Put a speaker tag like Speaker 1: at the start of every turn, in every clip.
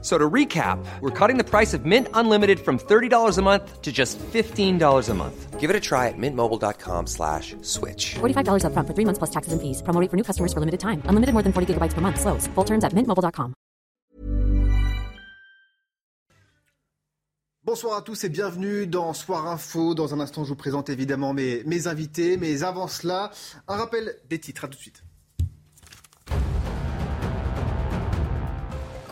Speaker 1: So to recap, we're cutting the price of Mint Unlimited from $30 a month to just $15 a month.
Speaker 2: Give it a try at mintmobile.com slash switch.
Speaker 3: $45 upfront for three months plus taxes and fees. Promo rate for new customers for limited time. Unlimited more than 40 gigabytes per month. Slows. Full terms at mintmobile.com.
Speaker 4: Bonsoir à tous et bienvenue dans Soir Info. Dans un instant, je vous présente évidemment mes, mes invités. Mais avant cela, un rappel des titres. À tout de suite.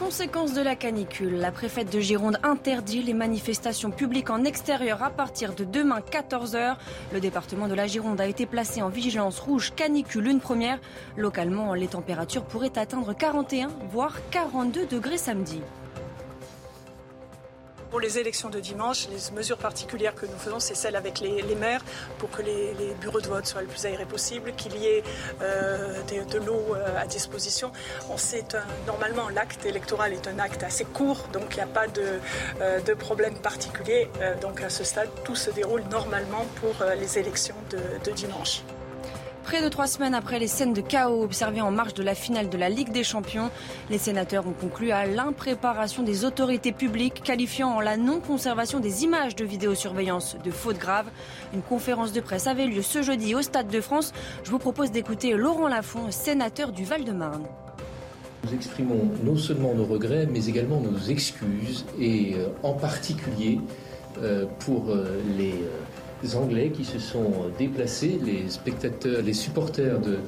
Speaker 5: Conséquence de la canicule, la préfète de Gironde interdit les manifestations publiques en extérieur à partir de demain 14h. Le département de la Gironde a été placé en vigilance rouge canicule une première. Localement, les températures pourraient atteindre 41 voire 42 degrés samedi.
Speaker 6: Pour les élections de dimanche, les mesures particulières que nous faisons, c'est celles avec les, maires pour que les, bureaux de vote soient le plus aérés possible, qu'il y ait euh, de, l'eau euh, à disposition. On normalement l'acte électoral est un acte assez court, donc il n'y a pas de, euh, problème particulier. Donc à ce stade, tout se déroule normalement pour les élections de dimanche.
Speaker 5: Près de trois semaines après les scènes de chaos observées en marge de la finale de la Ligue des Champions, les sénateurs ont conclu à l'impréparation des autorités publiques, qualifiant en la non-conservation des images de vidéosurveillance de faute grave. Une conférence de presse avait lieu ce jeudi au Stade de France. Je vous propose d'écouter Laurent Lafont, sénateur du Val-de-Marne.
Speaker 7: Nous exprimons non seulement nos regrets, mais également nos excuses, et euh, en particulier euh, pour euh, les Anglais qui se sont déplacés, les spectateurs, les supporters de,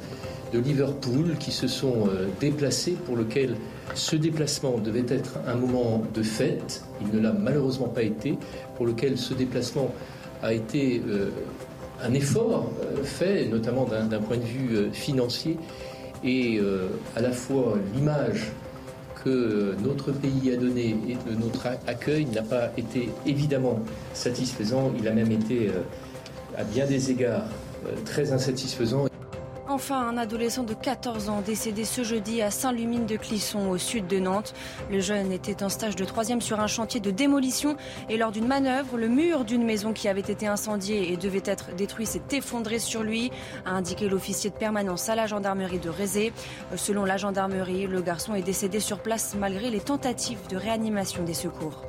Speaker 7: Liverpool qui se sont déplacés, pour lequel ce déplacement devait être un moment de fête. Il ne l'a malheureusement pas été, pour lequel ce déplacement a été euh, un effort euh, fait, notamment d'un point de vue euh, financier, et euh, à la fois l'image que notre pays a donné et de notre accueil n'a pas été évidemment satisfaisant. Il a même été, euh, à bien des égards, euh, très insatisfaisant.
Speaker 5: Enfin, un adolescent de 14 ans décédé ce jeudi à Saint-Lumine de Clisson, au sud de Nantes. Le jeune était en stage de troisième sur un chantier de démolition et lors d'une manœuvre, le mur d'une maison qui avait été incendiée et devait être détruit s'est effondré sur lui, a indiqué l'officier de permanence à la gendarmerie de Rézé. Selon la gendarmerie, le garçon est décédé sur place malgré les tentatives de réanimation des secours.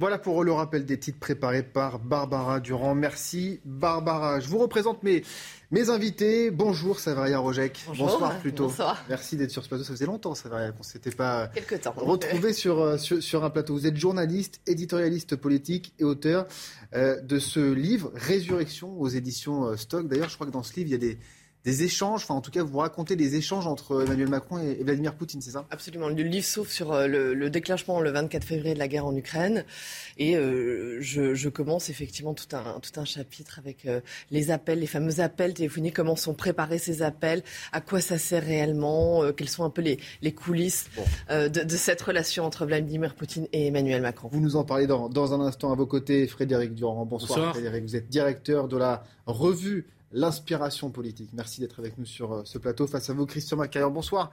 Speaker 4: Voilà pour le rappel des titres préparés par Barbara Durand. Merci Barbara. Je vous représente mes, mes invités. Bonjour Savaria Rojek.
Speaker 8: Bonjour.
Speaker 4: Bonsoir plutôt.
Speaker 8: Bonsoir.
Speaker 4: Merci d'être sur ce plateau. Ça faisait longtemps Savaria qu'on ne s'était pas
Speaker 8: temps.
Speaker 4: retrouvé sur, euh, sur, sur, un plateau. Vous êtes journaliste, éditorialiste politique et auteur euh, de ce livre Résurrection aux éditions euh, Stock. D'ailleurs, je crois que dans ce livre, il y a des des échanges, enfin en tout cas vous racontez des échanges entre Emmanuel Macron et Vladimir Poutine, c'est ça?
Speaker 8: Absolument. Le livre s'ouvre sur euh, le, le, déclenchement le 24 février de la guerre en Ukraine et euh, je, je, commence effectivement tout un, tout un chapitre avec euh, les appels, les fameux appels téléphoniques, comment sont préparés ces appels, à quoi ça sert réellement, euh, quelles sont un peu les, les coulisses bon. Euh, de, de, cette relation entre Vladimir Poutine et Emmanuel Macron?
Speaker 4: Vous nous en parlez dans, dans un instant à vos côtés, Frédéric Durand. Bonsoir, Bonsoir. Frédéric, vous êtes directeur de la revue l'inspiration politique. Merci d'être avec nous sur euh, ce plateau. Face à vous, Christian Macaillon, bonsoir.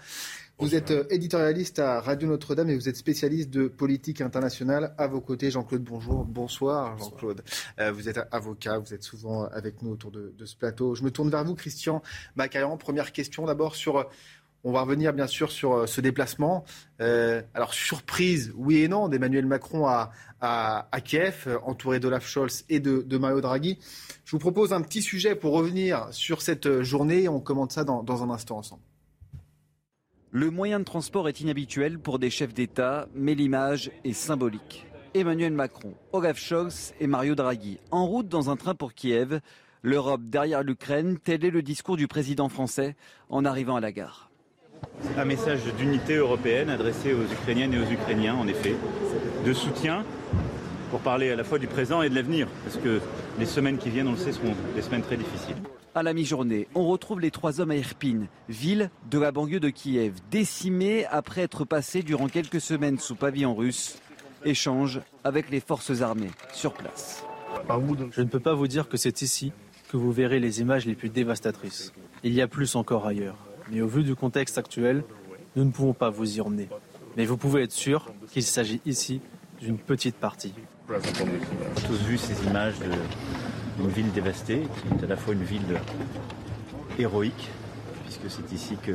Speaker 4: Vous bonsoir. êtes euh, éditorialiste à Radio Notre-Dame et vous êtes spécialiste de politique internationale. À vos côtés, Jean-Claude Bonjour. Bonsoir, Jean-Claude. Euh, vous êtes avocat, vous êtes souvent avec nous autour de, de, ce plateau. Je me tourne vers vous, Christian Macaillon. Première question d'abord sur on va revenir bien sûr sur ce déplacement. Euh, alors surprise, oui et non, d'Emmanuel Macron à, Kiev, entouré d'Olaf Scholz et de, Mario Draghi. Je vous propose un petit sujet pour revenir sur cette journée. On commente ça dans un instant ensemble.
Speaker 9: Le moyen de transport est inhabituel pour des chefs d'État, mais l'image est symbolique. Emmanuel Macron, Olaf Scholz et Mario Draghi en route dans un train pour Kiev. L'Europe derrière l'Ukraine, tel est le discours du président français en arrivant à la gare.
Speaker 10: Un message d'unité européenne adressé aux Ukrainiennes et aux Ukrainiens, en effet, de soutien pour parler à la fois du présent et de l'avenir, parce que les semaines qui viennent, on le sait, seront des semaines très difficiles.
Speaker 9: À la mi-journée, on retrouve les trois hommes à Irpin, ville de la banlieue de Kiev, décimée après être passés durant quelques semaines sous pavillon russe. Échange avec les forces armées sur place.
Speaker 11: Je ne peux pas vous dire que c'est ici que vous verrez les images les plus dévastatrices. Il y a plus encore ailleurs. Mais au vu du contexte actuel, nous ne pouvons pas vous y emmener. Mais vous pouvez être sûr qu'il s'agit ici d'une petite partie.
Speaker 10: On a tous vu ces images d'une ville dévastée, qui est à la fois une ville héroïque, puisque c'est ici que,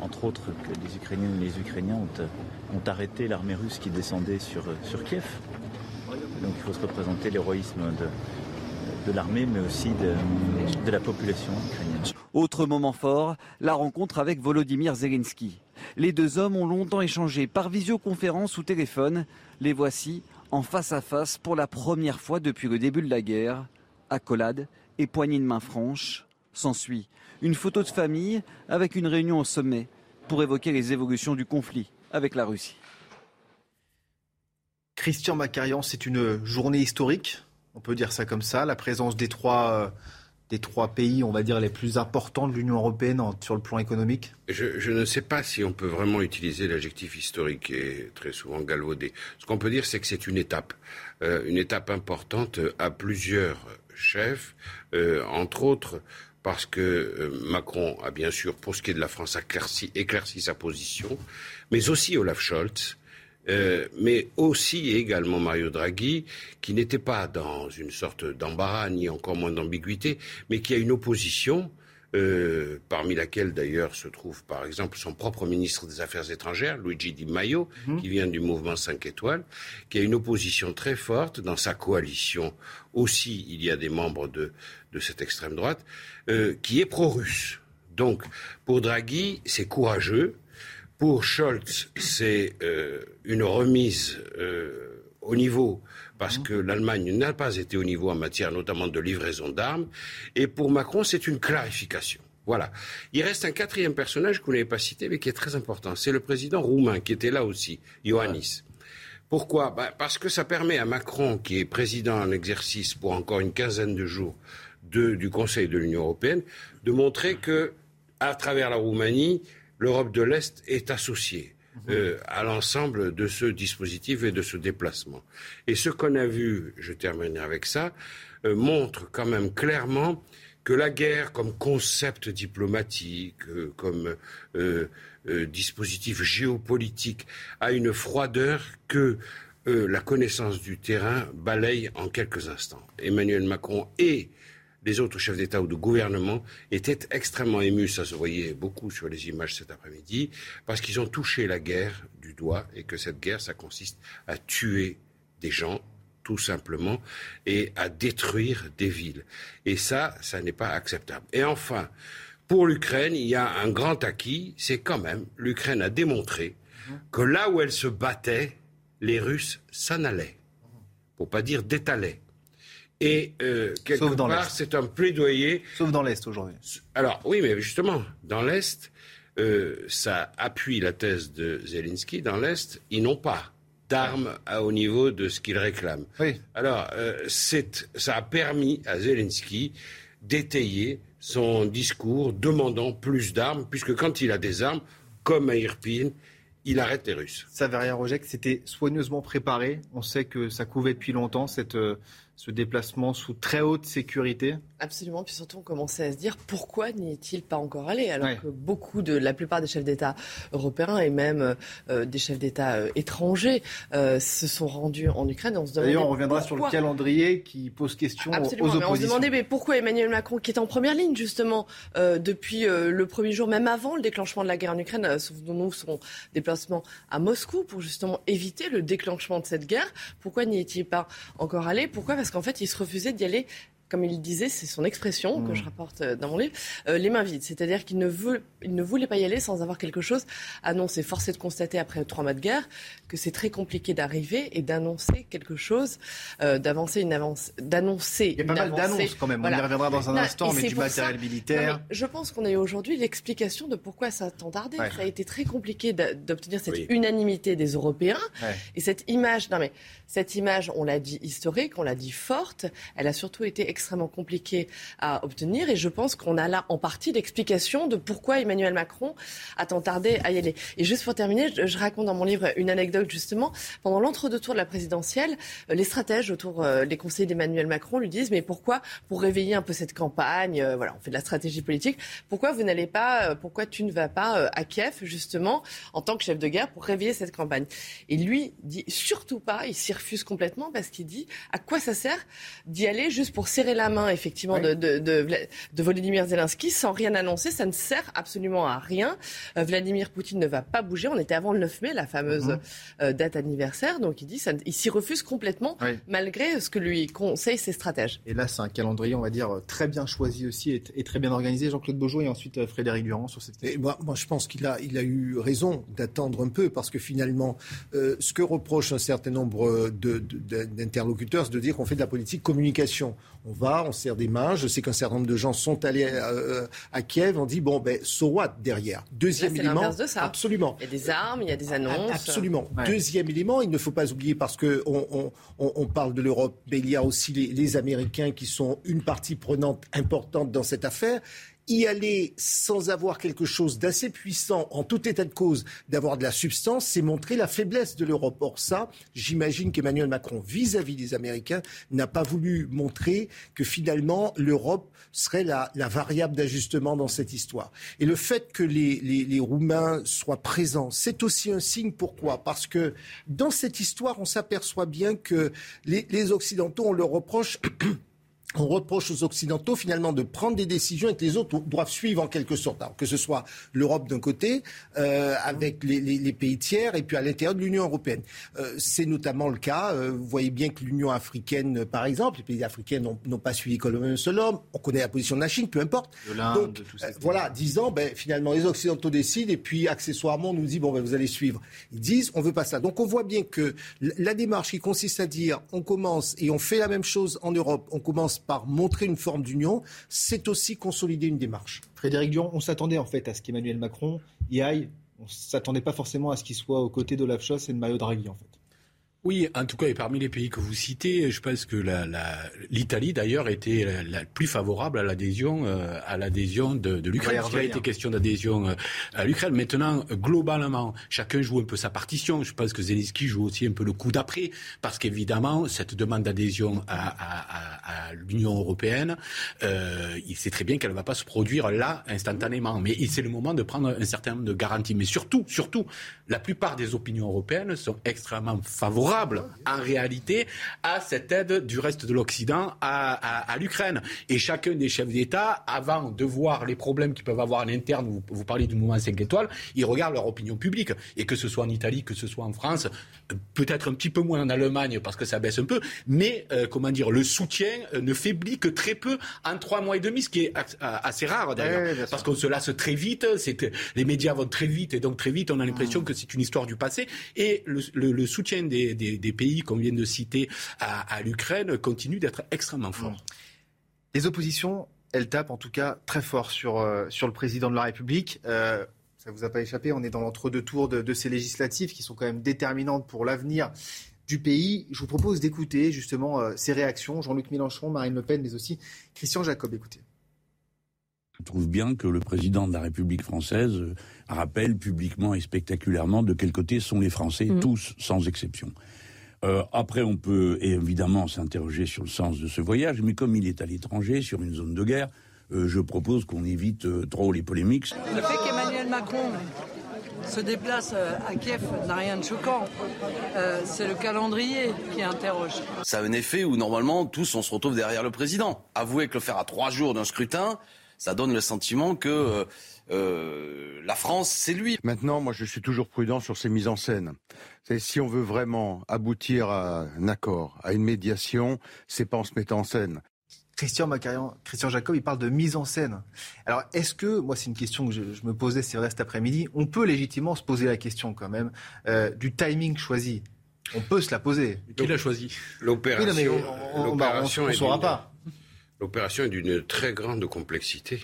Speaker 10: entre autres, que les Ukrainiens et les Ukrainiens ont, ont arrêté l'armée russe qui descendait sur, sur Kiev. Donc il faut se représenter l'héroïsme de, de l'armée, mais aussi de, de la population ukrainienne.
Speaker 9: Autre moment fort, la rencontre avec Volodymyr Zelensky. Les deux hommes ont longtemps échangé par visioconférence ou téléphone. Les voici en face à face pour la première fois depuis le début de la guerre. Accolade et poignée de main franche. S'ensuit une photo de famille avec une réunion au sommet pour évoquer les évolutions du conflit avec la Russie.
Speaker 4: Christian Macarian, c'est une journée historique, on peut dire ça comme ça, la présence des trois, euh, des trois pays, on va dire, les plus importants de l'Union européenne sur le plan économique.
Speaker 12: Je, ne sais pas si on peut vraiment utiliser l'adjectif historique qui est très souvent galvaudé. Ce qu'on peut dire, c'est que c'est une étape, euh, une étape importante à plusieurs chefs, euh, entre autres parce que Macron a bien sûr, pour ce qui est de la France, éclairci sa position, mais aussi Olaf Scholz, euh, mais aussi et également Mario Draghi, qui n'était pas dans une sorte d'embarras, ni encore moins d'ambiguïté, mais qui a une opposition, euh, parmi laquelle d'ailleurs se trouve par exemple son propre ministre des Affaires étrangères, Luigi Di Maio, mmh. qui vient du mouvement 5 étoiles, qui a une opposition très forte dans sa coalition. Aussi, il y a des membres de, de cette extrême droite, euh, qui est pro-russe. Donc, pour Draghi, c'est courageux, pour Scholz, c'est euh, une remise euh, au niveau parce que l'Allemagne n'a pas été au niveau en matière notamment de livraison d'armes. Et pour Macron, c'est une clarification. Voilà. Il reste un quatrième personnage que vous n'avez pas cité, mais qui est très important. C'est le président roumain qui était là aussi, Ioannis. Pourquoi? Bah Parce que ça permet à Macron, qui est président en exercice pour encore une quinzaine de jours du Conseil de l'Union européenne, de montrer que, à travers la Roumanie, l'Europe de l'Est est associée mhm. euh, à l'ensemble de ce dispositif et de ce déplacement. Et ce qu'on a vu, je terminerai avec ça, euh, montre quand même clairement que la guerre comme concept diplomatique, euh, comme euh, euh, dispositif géopolitique, a une froideur que euh, la connaissance du terrain balaye en quelques instants. Emmanuel Macron et les autres chefs d'État ou de gouvernement étaient extrêmement émus, ça se voyait beaucoup sur les images cet après-midi, parce qu'ils ont touché la guerre du doigt et que cette guerre, ça consiste à tuer des gens tout simplement, et à détruire des villes. Et ça, ça n'est pas acceptable. Et enfin, pour l'Ukraine, il y a un grand acquis, c'est quand même, l'Ukraine a démontré que là où elle se battait, les Russes s'en allaient, pour pas dire détalaient. Et euh, quelque part, c'est un plaidoyer.
Speaker 4: Sauf dans l'Est aujourd'hui.
Speaker 12: Alors oui, mais justement, dans l'Est, euh, ça appuie la thèse de Zelensky. Dans l'Est, ils n'ont pas d'armes au niveau de ce qu'ils réclament.
Speaker 4: Oui.
Speaker 12: Alors, euh, ça a permis à Zelensky d'étayer son discours demandant plus d'armes, puisque quand il a des armes, comme à Irpin, il arrête les Russes.
Speaker 4: Saveria Rojek, c'était soigneusement préparé. On sait que ça couvait depuis longtemps cette, euh, ce déplacement sous très haute sécurité.
Speaker 8: Absolument. Puis surtout, on commençait à se dire pourquoi n'y est-il pas encore allé alors ouais. que beaucoup de la plupart des chefs d'État européens et même euh, des chefs d'État euh, étrangers euh, se sont rendus en Ukraine.
Speaker 4: D'ailleurs, on reviendra pourquoi. sur le calendrier qui pose question
Speaker 8: Absolument,
Speaker 4: aux, aux
Speaker 8: mais
Speaker 4: oppositions.
Speaker 8: On se demandait mais pourquoi Emmanuel Macron, qui est en première ligne justement depuis le premier jour, même avant le déclenchement de la guerre en Ukraine, souvenons-nous son déplacement à Moscou pour justement éviter le déclenchement de cette guerre. Pourquoi n'y est-il pas encore allé? Pourquoi? Parce qu'en fait, il se refusait d'y aller comme il disait, c'est son expression que je rapporte dans mon livre, euh, les mains vides. C'est-à-dire qu'il ne, veut, il ne voulait pas y aller sans avoir quelque chose annoncé. Force est de constater après trois mois de guerre que c'est très compliqué d'arriver et d'annoncer quelque chose, euh, d'avancer une avance, d'annoncer.
Speaker 4: Il y a pas mal d'annonces quand même. Voilà. On y reviendra dans un Là, instant, mais du matériel
Speaker 8: ça,
Speaker 4: militaire.
Speaker 8: Non, je pense qu'on a eu aujourd'hui l'explication de pourquoi ça a tant tardé. Ouais. Ça a été très compliqué d'obtenir cette oui. unanimité des Européens
Speaker 4: ouais.
Speaker 8: et cette image. Non mais cette image, on l'a dit historique, on l'a dit forte. Elle a surtout été extrêmement compliqué à obtenir. Et je pense qu'on a là en partie l'explication de pourquoi Emmanuel Macron a tant tardé à y aller. Et juste pour terminer, je, raconte dans mon livre une anecdote justement. Pendant l'entre-deux tours de la présidentielle, euh, les stratèges autour euh, des conseillers d'Emmanuel Macron lui disent mais pourquoi, pour réveiller un peu cette campagne, euh, voilà, on fait de la stratégie politique, pourquoi vous n'allez pas, pourquoi tu ne vas pas à Kiev justement en tant que chef de guerre pour réveiller cette campagne? Et lui dit surtout pas, il s'y refuse complètement parce qu'il dit à quoi ça sert d'y aller juste pour serrer la main effectivement de, de, de, Volodymyr Zelensky sans rien annoncer, ça ne sert absolument à rien. Vladimir Poutine ne va pas bouger. On était avant le 9 mai, la fameuse mhm. date anniversaire, donc il dit ça, il s'y refuse complètement malgré ce que lui conseillent ses stratèges.
Speaker 4: Et là, c'est un calendrier, on va dire, très bien choisi aussi et, très bien organisé. Jean-Claude Beaujour et ensuite euh, Frédéric Durand sur cette
Speaker 13: question. moi, moi, je pense qu'il a, il a eu raison d'attendre un peu parce que finalement, euh, ce que reproche un certain nombre d'interlocuteurs, c'est de dire qu'on fait de la politique communication. On va, on serre des mains. Je sais qu'un certain nombre de gens sont allés euh, à Kiev. On dit bon, ben, so what derrière?
Speaker 8: Deuxième élément,
Speaker 13: de ça. absolument.
Speaker 8: Il y a des armes, il y a des annonces.
Speaker 13: Absolument. Deuxième élément, il ne faut pas oublier parce que on, parle de l'Europe, mais il y a aussi les Américains qui sont une partie prenante importante dans cette affaire y aller sans avoir quelque chose d'assez puissant, en tout état de cause, d'avoir de la substance, c'est montrer la faiblesse de l'Europe. Or ça, j'imagine qu'Emmanuel Macron, vis-à-vis des Américains, n'a pas voulu montrer que finalement l'Europe serait la, variable d'ajustement dans cette histoire. Et le fait que les, Roumains soient présents, c'est aussi un signe. Pourquoi? Parce que dans cette histoire, on s'aperçoit bien que les, les Occidentaux, on leur reproche on reproche aux Occidentaux finalement de prendre des décisions et que les autres doivent suivre en quelque sorte. que ce soit l'Europe d'un côté, euh, avec les, pays tiers, et puis à l'intérieur de l'Union européenne. Euh, c'est notamment le cas. Euh, vous voyez bien que l'Union africaine, par exemple, les pays africains n'ont pas suivi comme un seul homme. On connaît la position de la Chine, peu importe. Donc, voilà, disant, ben, finalement, les Occidentaux décident, et puis accessoirement, on nous dit, bon, ben, vous allez suivre. Ils disent, on veut pas ça. Donc on voit bien que la démarche qui consiste à dire, on commence et on fait la même chose en Europe, on commence par montrer une forme d'union, c'est aussi consolider une démarche.
Speaker 4: Frédéric Dion, on s'attendait en fait à ce qu'Emmanuel Macron y aille. On ne s'attendait pas forcément à ce qu'il soit aux côtés d'Olaf Scholz et de Mario Draghi en fait.
Speaker 14: Oui, en tout cas, et parmi les pays que vous citez, je pense que l'Italie, d'ailleurs, était la, plus favorable à l'adhésion euh, à l'adhésion de, de l'Ukraine. Il a été question d'adhésion euh, à l'Ukraine. Maintenant, globalement, chacun joue un peu sa partition. Je pense que Zelensky joue aussi un peu le coup d'après, parce qu'évidemment, cette demande d'adhésion à, à, à, l'Union européenne, euh, il sait très bien qu'elle ne va pas se produire là instantanément. Mais c'est le moment de prendre un certain nombre de garanties. Mais surtout, surtout, la plupart des opinions européennes sont extrêmement favorables en réalité à cette aide du reste de l'Occident à, l'Ukraine. Et chacun des chefs d'État, avant de voir les problèmes qu'ils peuvent avoir en interne, vous, vous parlez du mouvement 5 étoiles, ils regardent leur opinion publique. Et que ce soit en Italie, que ce soit en France, peut-être un petit peu moins en Allemagne parce que ça baisse un peu, mais euh, comment dire, le soutien euh, ne faiblit que très peu en trois mois et demi, ce qui est assez rare d'ailleurs, parce qu'on se lasse très vite, les médias vont très vite et donc très vite on a l'impression ah. que c'est une histoire du passé et le soutien des, des, pays qu'on vient de citer à, l'Ukraine continuent d'être extrêmement forts. Mm.
Speaker 4: Les oppositions, elles tapent en tout cas très fort sur, euh, sur le président de la République. Euh, ça ne vous a pas échappé, on est dans l'entre-deux tours de, ces législatives qui sont quand même déterminantes pour l'avenir du pays. Je vous propose d'écouter justement euh, ces réactions. Jean-Luc Mélenchon, Marine Le Pen, mais aussi Christian Jacob. Écoutez.
Speaker 15: Je trouve bien que le président de la République française rappelle publiquement et spectaculairement de quel côté sont les Français, mm. tous sans exception. Euh, après, on peut évidemment s'interroger sur le sens de ce voyage, mais comme il est à l'étranger, sur une zone de guerre, euh, je propose qu'on évite euh, trop les polémiques.
Speaker 16: Le fait qu'Emmanuel Macron se déplace à Kiev n'a rien de choquant. c'est le calendrier qui interroge.
Speaker 17: Ça a un effet où normalement tous on se retrouve derrière le président. Avouez que le faire à trois jours d'un scrutin, ça donne le sentiment que euh, la France, c'est lui.
Speaker 18: Maintenant, moi, je suis toujours prudent sur ces mises en scène. Si on veut vraiment aboutir à un accord, à une médiation, c'est pas en se mettant en scène.
Speaker 4: Christian Macarian, Christian Jacob, il parle de mise en scène. Alors, est-ce que, moi, c'est une question que je, me posais, c'est vrai, cet après-midi, on peut légitimement se poser la question quand même euh, du timing choisi. On peut se la poser.
Speaker 14: Qui l'a choisi?
Speaker 12: L'opération.
Speaker 4: on ne saura pas.
Speaker 12: L'opération est d'une très grande complexité.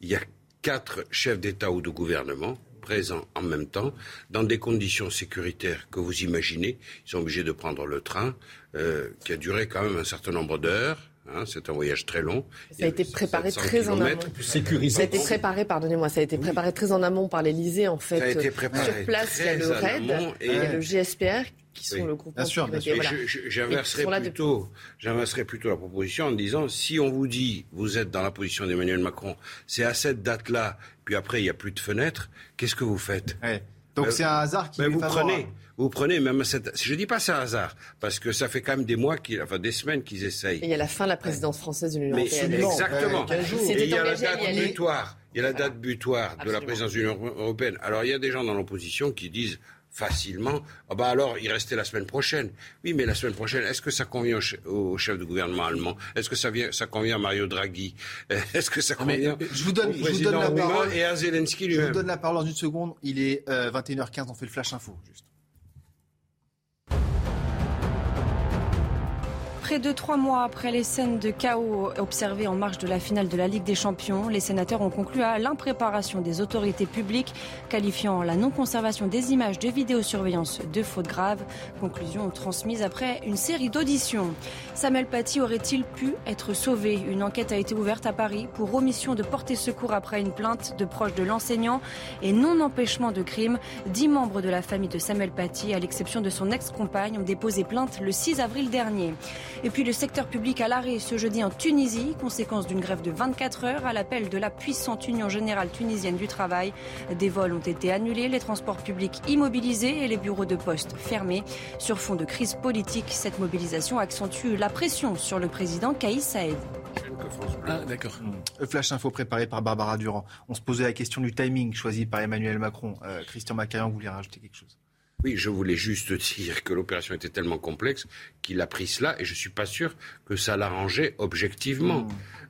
Speaker 12: Il y a quatre chefs d'État ou de gouvernement présents en même temps, dans des conditions sécuritaires que vous imaginez. Ils sont obligés de prendre le train, euh, qui a duré quand même un certain nombre d'heures, Hein, c'est un voyage très long.
Speaker 8: Ça a été préparé très en amont.
Speaker 13: Sécurisé.
Speaker 8: Ça a été préparé, pardonnez-moi, ça a été préparé très en amont par l'Elysée, en fait.
Speaker 12: Ça a été préparé
Speaker 8: Sur place, il y a le RAID,
Speaker 12: et...
Speaker 8: il y a le GSPR qui sont
Speaker 12: oui.
Speaker 8: le groupe
Speaker 4: bien sûr, bien sûr.
Speaker 8: Voilà.
Speaker 12: J'inverserais plutôt, de... plutôt la proposition en disant si on vous dit vous êtes dans la position d'Emmanuel Macron, c'est à cette date-là, puis après il n'y a plus de fenêtre, qu'est-ce que vous faites?
Speaker 4: Ouais. Donc euh, c'est un hasard qui
Speaker 12: ben vous prenez, vous prenez même cette. Je dis pas c'est un hasard parce que ça fait quand même des mois, enfin des semaines qu'ils essayent.
Speaker 8: Et il y a la fin de la présidence française de l'Union européenne.
Speaker 12: Exactement.
Speaker 8: Ouais,
Speaker 12: et il y a la date butoir. Il y a la date butoir de la présidence de l'Union européenne. Alors il y a des gens dans l'opposition qui disent facilement, oh bah alors il restait la semaine prochaine. Oui, mais la semaine prochaine, est-ce que ça convient au, chef, au chef de gouvernement allemand? Est-ce que ça, vient, ça convient à Mario Draghi? Est-ce que ça convient
Speaker 4: mais, je vous donne,
Speaker 12: au
Speaker 4: je vous donne la parole
Speaker 12: et à Zelensky lui-même
Speaker 4: Je vous donne la parole dans une seconde. Il est euh, 21h15, on fait le flash info. Juste.
Speaker 5: Près de trois mois après les scènes de chaos observées en marge de la finale de la Ligue des Champions, les sénateurs ont conclu à l'impréparation des autorités publiques, qualifiant la non-conservation des images de vidéosurveillance de faute grave. Conclusion transmise après une série d'auditions. Samuel Paty aurait-il pu être sauvé? Une enquête a été ouverte à Paris pour omission de porter secours après une plainte de proches de l'enseignant et non-empêchement de crime. Dix membres de la famille de Samuel Paty, à l'exception de son ex-compagne, ont déposé plainte le 6 avril dernier. Et puis le secteur public à l'arrêt ce jeudi en Tunisie, conséquence d'une grève de 24 heures à l'appel de la puissante Union générale tunisienne du travail. Des vols ont été annulés, les transports publics immobilisés et les bureaux de poste fermés. Sur fond de crise politique, cette mobilisation accentue la pression sur le président Kaïs Saïd.
Speaker 4: Ah, d'accord. Le flash info préparé par Barbara Durand. On se posait la question du timing choisi par Emmanuel Macron. Euh, Christian Macarian, vous voulez rajouter quelque chose
Speaker 12: oui, je voulais juste dire que l'opération était tellement complexe qu'il a pris cela et je suis pas sûr que ça l'arrangeait objectivement. Mmh.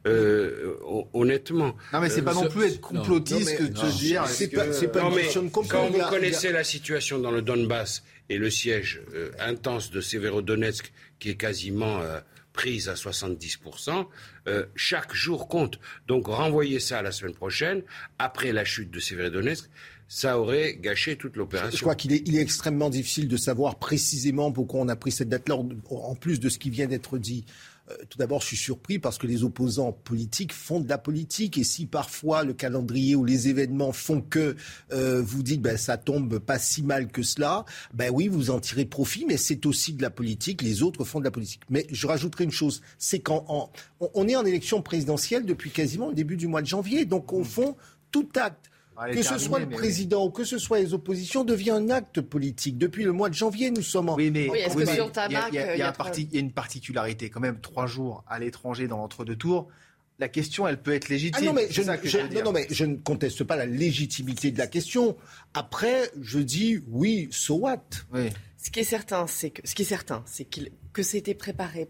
Speaker 12: Euh, honnêtement.
Speaker 4: Non, mais c'est pas euh, non plus être complotiste que de se dire.
Speaker 12: C'est pas, que... pas, une question de complot. Quand vous connaissez la situation dans le Donbass et le siège euh, intense de Severodonetsk qui est quasiment euh, prise à 70%, euh, chaque jour compte. Donc renvoyer ça à la semaine prochaine, après la chute de Severodonetsk, ça aurait gâché toute l'opération.
Speaker 13: Je crois qu'il est, il est, extrêmement difficile de savoir précisément pourquoi on a pris cette date-là, en plus de ce qui vient d'être dit. Euh, tout d'abord, je suis surpris parce que les opposants politiques font de la politique. Et si parfois le calendrier ou les événements font que euh, vous dites ben, ça tombe pas si mal que cela, ben oui, vous en tirez profit, mais c'est aussi de la politique. Les autres font de la politique. Mais je rajouterai une chose, c'est qu'on on est en élection présidentielle depuis quasiment le début du mois de janvier. Donc, au fond, tout acte que ce soit le président ou que ce soit les oppositions, devient un acte politique. Depuis le mois de janvier, nous sommes en.
Speaker 4: Oui, mais il y, a une particularité quand même. Trois jours à l'étranger dans l'entre-deux tours. La question, elle peut être légitime.
Speaker 13: Ah non, mais je, non, non, mais je ne conteste pas la légitimité de la question. Après, je dis oui, so what?
Speaker 4: Oui.
Speaker 8: Ce qui est certain, c'est que ce qui est certain, c'est que c'était préparé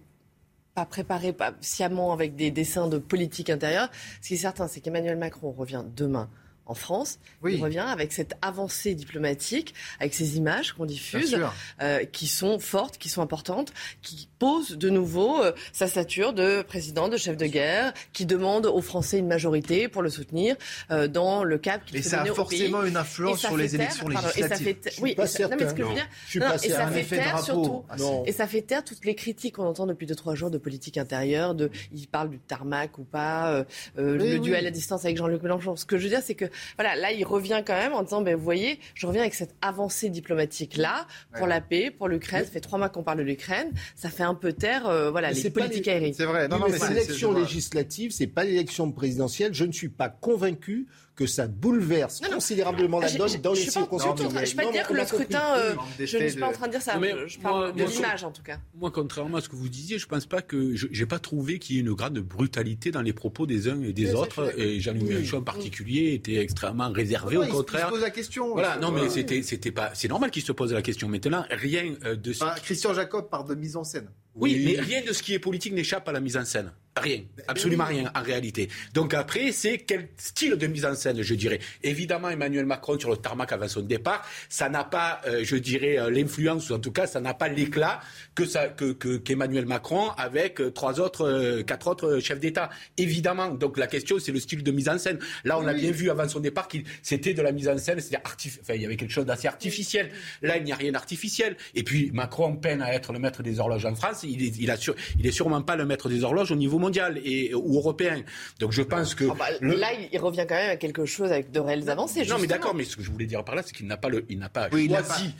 Speaker 8: pas préparé pas sciemment avec des dessins de politique intérieure. Ce qui est certain, c'est qu'Emmanuel Macron revient demain en France.
Speaker 4: Oui.
Speaker 8: Il revient avec cette avancée diplomatique, avec ces images qu'on diffuse, euh, qui sont fortes, qui sont importantes, qui posent de nouveau euh, sa stature de président, de chef de guerre, qui demande aux Français une majorité pour le soutenir euh, dans le cap qu'il
Speaker 4: Et ça a forcément une influence sur les élections législatives.
Speaker 8: et ça fait oui,
Speaker 13: pas certain. Non, mais ce que je veux dire, non,
Speaker 8: et ça fait taire surtout, et ça fait taire toutes les critiques qu'on entend depuis deux trois jours de politique intérieure, de, il parle du tarmac ou pas, euh, le oui. duel à distance avec Jean-Luc Mélenchon. Ce que je veux dire, c'est que voilà, là, il revient quand même en disant, ben, vous voyez, je reviens avec cette avancée diplomatique-là pour la paix, pour l'Ukraine. Ça fait trois mois qu'on parle de l'Ukraine. Ça fait un peu taire, euh, voilà, les politiques aériennes.
Speaker 4: C'est vrai.
Speaker 13: Non, non, mais, mais l'élection législative, c'est pas l'élection présidentielle. Je ne suis pas convaincu que ça bouleverse non, non. considérablement la donne dans les circonscriptions.
Speaker 8: Je ne suis pas dire que le scrutin, euh, je ne suis pas en train de dire ça. Mais je parle de l'image en tout cas.
Speaker 14: Moi, contrairement à ce que vous disiez, je ne pense pas que je n'ai pas trouvé qu'il y ait une grande brutalité dans les propos des uns et des mais autres. Et Jean-Luc Mélenchon en particulier était extrêmement réservé
Speaker 4: au
Speaker 14: contraire.
Speaker 4: Il se pose la question.
Speaker 14: Voilà, non, mais c'était c'était pas. C'est normal qu'il se pose la question. Maintenant, rien de.
Speaker 4: Christian Jacob parle de mise en scène.
Speaker 14: Oui, mais rien de ce qui est politique n'échappe à la mise en scène. Rien, absolument rien en réalité. Donc après, c'est quel style de mise en scène, je dirais. Évidemment, Emmanuel Macron sur le tarmac avant son départ, ça n'a pas, euh, je dirais, euh, l'influence, ou en tout cas, ça n'a pas l'éclat que ça, que, qu'Emmanuel Macron avec euh, trois autres, quatre autres chefs d'État. Évidemment. Donc la question, c'est le style de mise en scène. Là, on a bien vu avant son départ qu'il c'était de la mise en scène, c'est enfin, il y avait quelque chose d'assez artificiel. Là, il n'y a rien d'artificiel. Et puis Macron peine à être le maître des horloges en France. Il est, il a il est sûrement pas le maître des horloges au niveau mondial et, ou européen. Donc je pense que... Ah
Speaker 8: bah, là, il revient quand même à quelque chose avec de réelles avancées.
Speaker 14: Non, mais d'accord, mais ce que je voulais dire par là, c'est qu'il n'a pas, le, il n'a pas
Speaker 4: choisi...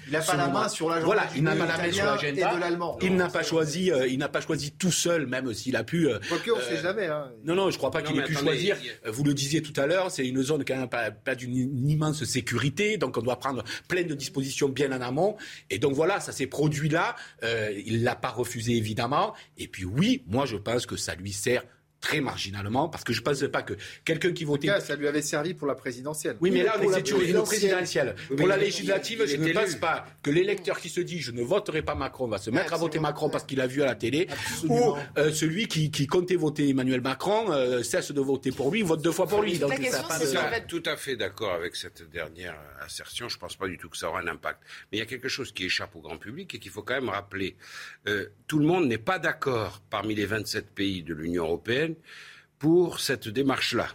Speaker 14: Il
Speaker 4: n'a pas, la main sur l'agenda
Speaker 14: Voilà, il n'a pas la main sur l'agenda. Il n'a pas choisi, euh, il n'a pas choisi tout seul, même s'il a pu...
Speaker 4: Euh, Quoique, on ne sait euh, jamais. Hein.
Speaker 14: Non, non, je ne crois pas qu'il ait pu choisir. Vous le disiez tout à l'heure, c'est une zone quand même pas, pas d'une immense sécurité, donc on doit prendre plein de dispositions bien en amont. Et donc voilà, ça s'est produit là. il l'a pas refusé évidemment. Et puis oui, moi je pense que ça lui sert très marginalement, parce que je ne pense pas que quelqu'un qui votait...
Speaker 4: ça lui avait servi pour la présidentielle.
Speaker 14: Oui, mais là, c'est une présidentielle. pour la législative, je ne pense pas que l'électeur qui se dit je ne voterai pas Macron va se mettre à voter Macron parce qu'il a vu à la télé, ou euh, celui qui, comptait voter Emmanuel Macron euh, cesse de voter pour lui, vote deux fois pour lui.
Speaker 12: Donc, je suis tout à fait d'accord avec cette dernière assertion. Je ne pense pas du tout que ça aura un impact. Mais il y a quelque chose qui échappe au grand public et qu'il faut quand même rappeler. Euh, tout le monde n'est pas d'accord parmi les 27 pays de l'Union européenne pour cette démarche-là,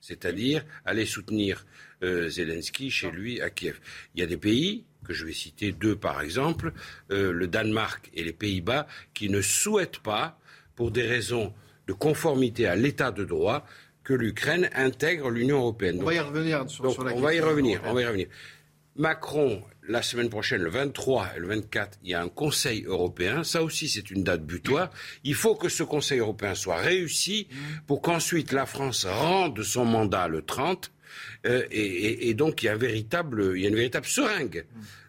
Speaker 12: c'est-à-dire aller soutenir euh, Zelensky chez lui à Kiev. Il y a des pays, que je vais citer deux par exemple, euh, le Danemark et les Pays-Bas, qui ne souhaitent pas, pour des raisons de conformité à l'état de droit, que l'Ukraine intègre l'Union européenne.
Speaker 4: on va y revenir
Speaker 12: sur, la on va y revenir, on va y revenir. Macron la semaine prochaine, le 23 et le 24, il y a un Conseil européen. Ça aussi, c'est une date butoir. Il faut que ce Conseil européen soit réussi pour qu'ensuite la France rende son mandat le 30. Euh, et, donc, il y, a véritable, il y a une véritable seringue.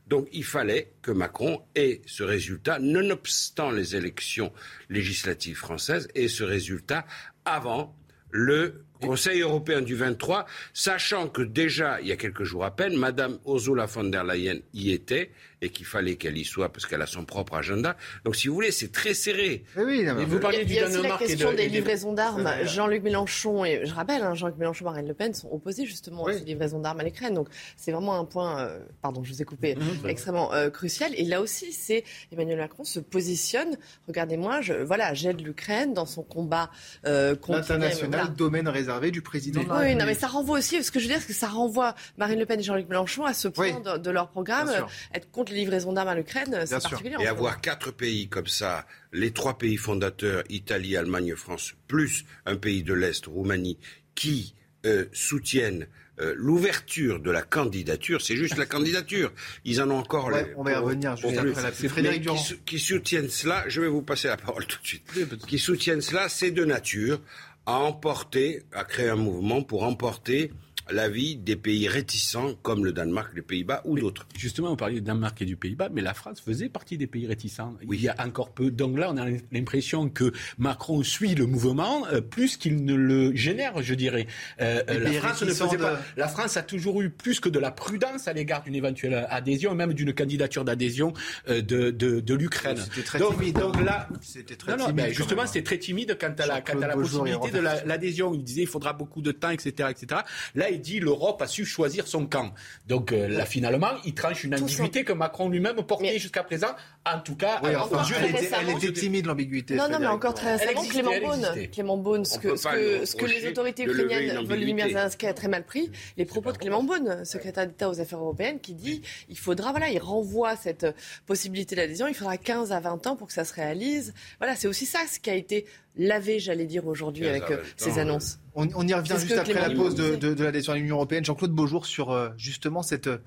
Speaker 12: Donc, il fallait que Macron ait ce résultat, nonobstant les élections législatives françaises, et ce résultat avant le Conseil européen du 23, sachant que déjà, il y a quelques jours à peine, Madame Ursula von der Leyen y était et qu'il fallait qu'elle y soit parce qu'elle a son propre agenda. Donc, si vous voulez, c'est très serré.
Speaker 8: oui, vous parlez du Danemark la question des livraisons d'armes. Jean-Luc Mélenchon et je rappelle, hein, Jean-Luc Mélenchon, et Marine Le Pen sont opposés justement à ces livraisons d'armes à l'Ukraine. Donc, c'est vraiment un point, euh, pardon, je vous ai coupé, mhm. extrêmement euh, crucial. Et là aussi, c'est Emmanuel Macron se positionne. Regardez-moi, je, voilà, j'aide l'Ukraine dans son combat euh, contre
Speaker 4: l'international, domaine réservé du président.
Speaker 8: oui, non, mais ça renvoie aussi. Ce que je veux dire, c'est que ça renvoie Marine Le Pen et Jean-Luc Mélenchon à ce point de, leur programme, être contre livraison d'armes à l'Ukraine, c'est particulier.
Speaker 12: Et avoir quatre pays comme ça, les trois pays fondateurs, Italie, Allemagne, France, plus un pays de l'Est, Roumanie, qui euh, soutiennent euh, l'ouverture de la candidature, c'est juste la candidature. Ils en ont encore.
Speaker 4: on va y revenir juste après la Frédéric
Speaker 12: Durand. Qui, qui, soutiennent cela, je vais vous passer la parole tout de suite. Qui soutiennent cela, c'est de nature à emporter, à créer un mouvement pour emporter l'avis des pays réticents comme le Danemark, les Pays-Bas ou d'autres.
Speaker 14: Justement, on parlait du Danemark et du Pays-Bas, mais la France faisait partie des pays réticents oui. il y a encore peu. Donc là, on a l'impression que Macron suit le mouvement euh, plus qu'il ne le génère, je dirais. Euh, euh, la, France ne faisait pas... la France a toujours eu plus que de la prudence à l'égard d'une éventuelle adhésion, même d'une candidature d'adhésion de, de, de l'Ukraine.
Speaker 4: C'était très donc, timide. Donc
Speaker 14: là, c'était très non, timide. justement, c'était très timide quant à la, quant à la possibilité de l'adhésion. il disait il faudra beaucoup de temps, etc., etc. Là, dit l'Europe a su choisir son camp. Donc euh, là, finalement, il tranche une ambiguïté que Macron lui-même portait jusqu'à présent. En tout cas,
Speaker 4: elle, était, timide, l'ambiguïté.
Speaker 8: Non, non, mais encore très récemment, Clément Beaune, Clément Beaune, ce que, ce que, les autorités ukrainiennes, Volodymyr Zelensky a très mal pris, les propos de Clément Beaune, secrétaire d'État aux affaires européennes, qui dit il faudra, voilà, il renvoie cette possibilité d'adhésion, il faudra 15 à 20 ans pour que ça se réalise. Voilà, c'est aussi ça ce qui a été lavé, j'allais dire, aujourd'hui avec euh, ces annonces.
Speaker 4: On, y revient juste après la pause de, de, de l'adhésion à l'Union européenne. Jean-Claude Beaujour sur euh, justement cette. Euh,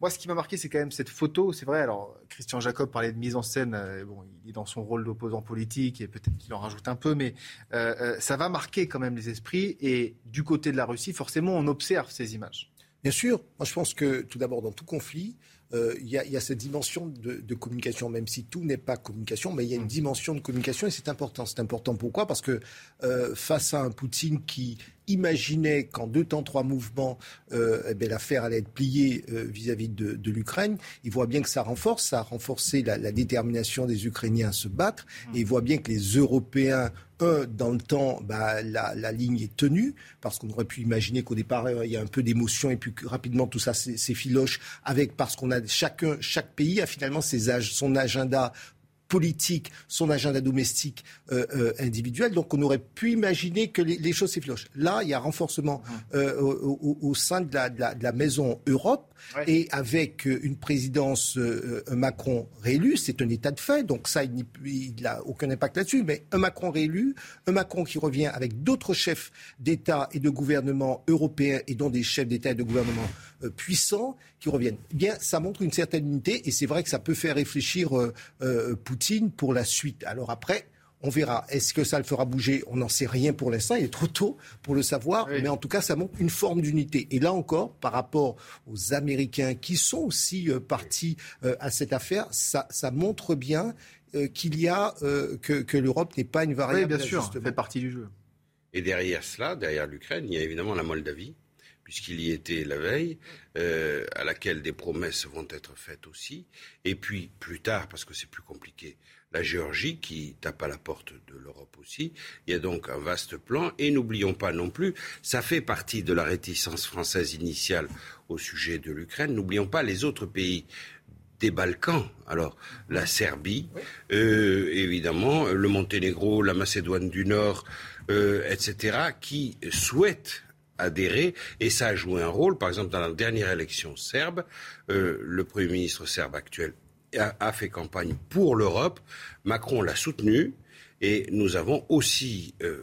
Speaker 4: moi, ce qui m'a marqué, c'est quand même cette photo. C'est vrai, alors Christian Jacob parlait de mise en scène. bon, il est dans son rôle d'opposant politique et peut-être qu'il en rajoute un peu, mais ça va marquer quand même les esprits. Et du côté de la Russie, forcément, on observe ces images.
Speaker 13: Bien sûr. Moi, je pense que tout d'abord, dans tout conflit, euh, il y, a cette dimension de, communication, même si tout n'est pas communication, mais il y a une dimension de communication et c'est important. C'est important pourquoi? Parce que euh, face à un Poutine qui imaginait qu'en deux temps, trois mouvements, euh, eh l'affaire allait être pliée euh, vis-à-vis de, l'Ukraine. Il voit bien que ça renforce, ça a renforcé la, détermination des Ukrainiens à se battre. Et il voit bien que les Européens un, dans le temps, bah, la, ligne est tenue, parce qu'on aurait pu imaginer qu'au départ, il y a un peu d'émotion, et puis rapidement, tout ça s'effiloche, avec, parce qu'on a chacun, chaque pays a finalement ses son agenda politique, son agenda domestique euh, euh, individuel. Donc on aurait pu imaginer que les, choses s'efflochent. Là, il y a renforcement mmh. euh, au, sein de la, de la, maison Europe et avec une présidence Macron réélu, c'est un état de fait. Donc ça, il n'a aucun impact là-dessus. Mais un Macron réélu, un Macron qui revient avec d'autres chefs d'État et de gouvernement européens et dont des chefs d'État et de gouvernement puissants qui reviennent. Eh bien, ça montre une certaine unité et c'est vrai que ça peut faire réfléchir Poutine pour la suite. Alors après, on verra. Est-ce que ça le fera bouger? On n'en sait rien pour l'instant. Il est trop tôt pour le savoir. Mais en tout cas, ça montre une forme d'unité. Et là encore, par rapport aux Américains qui sont aussi euh, partis euh, à cette affaire, ça, montre bien euh, qu'il y a que, l'Europe n'est pas une variable.
Speaker 4: Oui, bien sûr, ça fait partie du jeu.
Speaker 12: Et derrière cela, derrière l'Ukraine, il y a évidemment la Moldavie puisqu'il y était la veille, à laquelle des promesses vont être faites aussi. Et puis plus tard, parce que c'est plus compliqué, la Géorgie qui tape à la porte de l'Europe aussi. Il y a donc un vaste plan. Et n'oublions pas non plus, ça fait partie de la réticence française initiale au sujet de l'Ukraine. N'oublions pas les autres pays des Balkans. Alors, la Serbie, euh, évidemment, le Monténégro, la Macédoine du Nord, euh, etc., qui souhaitent adhérer et ça a joué un rôle. Par exemple, dans la dernière élection serbe, euh, le Premier ministre serbe actuel a, fait campagne pour l'Europe. Macron l'a soutenu et nous avons aussi euh,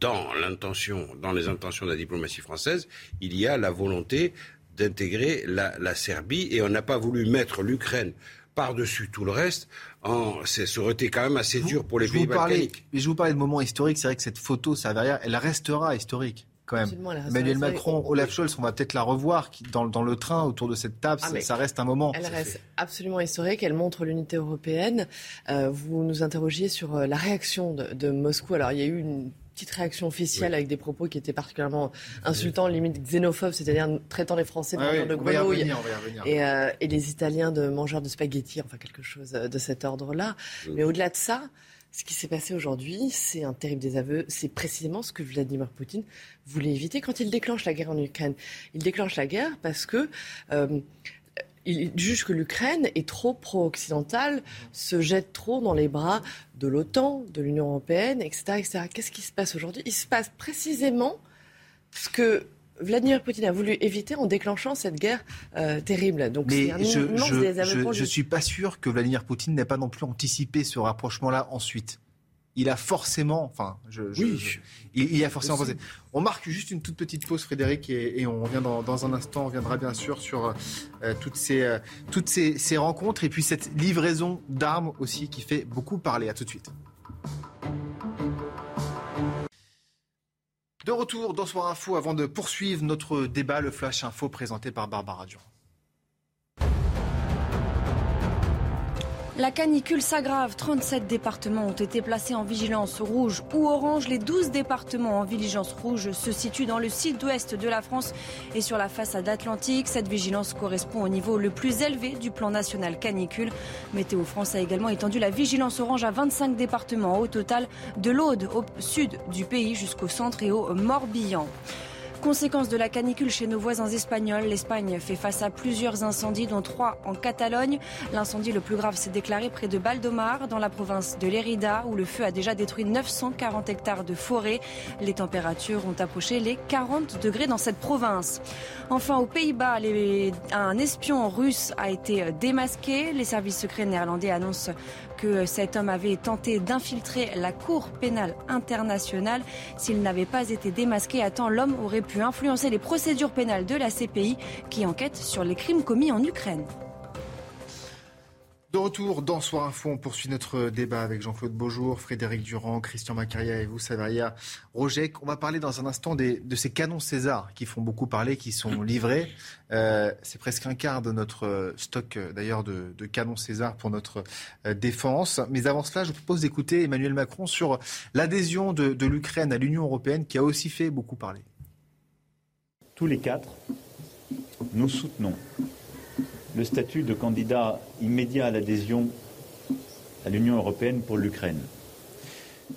Speaker 12: dans l'intention, dans les intentions de la diplomatie française, il y a la volonté d'intégrer la, Serbie et on n'a pas voulu mettre l'Ukraine par-dessus tout le reste, en, ça aurait été quand même assez dur pour les pays balkaniques.
Speaker 4: mais je vous parlais de moment historique, c'est vrai que cette photo, ça elle restera historique quand même. Emmanuel Macron, Olaf Scholz, on va peut-être la revoir dans, dans, le train autour de cette table. Ah, ça, reste un moment.
Speaker 8: Elle reste absolument historique. Elle montre l'unité européenne. Euh, vous nous interrogiez sur euh, la réaction de, Moscou. Alors, il y a eu une petite réaction officielle avec des propos qui étaient particulièrement insultants, limite xénophobes, c'est-à-dire traitant les Français de ah de grenouilles et, euh, et, les Italiens de mangeurs de spaghettis, enfin quelque chose de cet ordre-là. Mais au-delà de ça, ce qui s'est passé aujourd'hui, c'est un terrible désaveu. C'est précisément ce que Vladimir Poutine voulait éviter quand il déclenche la guerre en Ukraine. Il déclenche la guerre parce que euh, il juge que l'Ukraine est trop pro-occidentale, se jette trop dans les bras de l'OTAN, de l'Union européenne, etc., etc. Qu'est-ce qui se passe aujourd'hui? Il se passe précisément ce que Vladimir Poutine a voulu éviter en déclenchant cette guerre euh, terrible.
Speaker 4: Donc Mais je, je, suis pas sûr que Vladimir Poutine n'ait pas non plus anticipé ce rapprochement-là ensuite. Il a forcément, enfin, je, oui, il, a forcément pensé. On marque juste une toute petite pause, Frédéric, et, on revient dans, un instant. On reviendra bien sûr sur euh, toutes, ces, euh, toutes ces, ces rencontres et puis cette livraison d'armes aussi qui fait beaucoup parler. À tout de suite. De retour dans Soir Info avant de poursuivre notre débat, le Flash Info présenté par Barbara Durand.
Speaker 5: La canicule s'aggrave. 37 départements ont été placés en vigilance rouge ou orange. Les 12 départements en vigilance rouge se situent dans le sud-ouest de la France et sur la façade atlantique. Cette vigilance correspond au niveau le plus élevé du plan national canicule. Météo France a également étendu la vigilance orange à 25 départements au total, de l'Aude au sud du pays jusqu'au centre et au Morbihan. Conséquence de la canicule chez nos voisins espagnols, l'Espagne fait face à plusieurs incendies, dont trois en Catalogne. L'incendie le plus grave s'est déclaré près de Baldomar, dans la province de Lérida, où le feu a déjà détruit 940 hectares de forêt. Les températures ont approché les 40 degrés dans cette province. Enfin, aux Pays-Bas, un espion russe a été démasqué. Les services secrets néerlandais annoncent que cet homme avait tenté d'infiltrer la Cour pénale internationale. S'il n'avait pas été démasqué à temps, l'homme aurait pu influencer les procédures pénales de la CPI qui enquête sur les crimes commis en Ukraine.
Speaker 4: De retour dans Soir Info, on poursuit notre débat avec Jean-Claude Beaujour, Frédéric Durand, Christian Macaria et vous, Savaria Roger. On va parler dans un instant des, de ces canons César qui font beaucoup parler, qui sont livrés. Euh, c'est presque un quart de notre stock d'ailleurs de, de, canons César pour notre euh, défense. Mais avant cela, je vous propose d'écouter Emmanuel Macron sur l'adhésion de, de l'Ukraine à l'Union européenne qui a aussi fait beaucoup parler.
Speaker 10: Tous les quatre, nous soutenons le statut de candidat immédiat à l'adhésion à l'Union européenne pour l'Ukraine.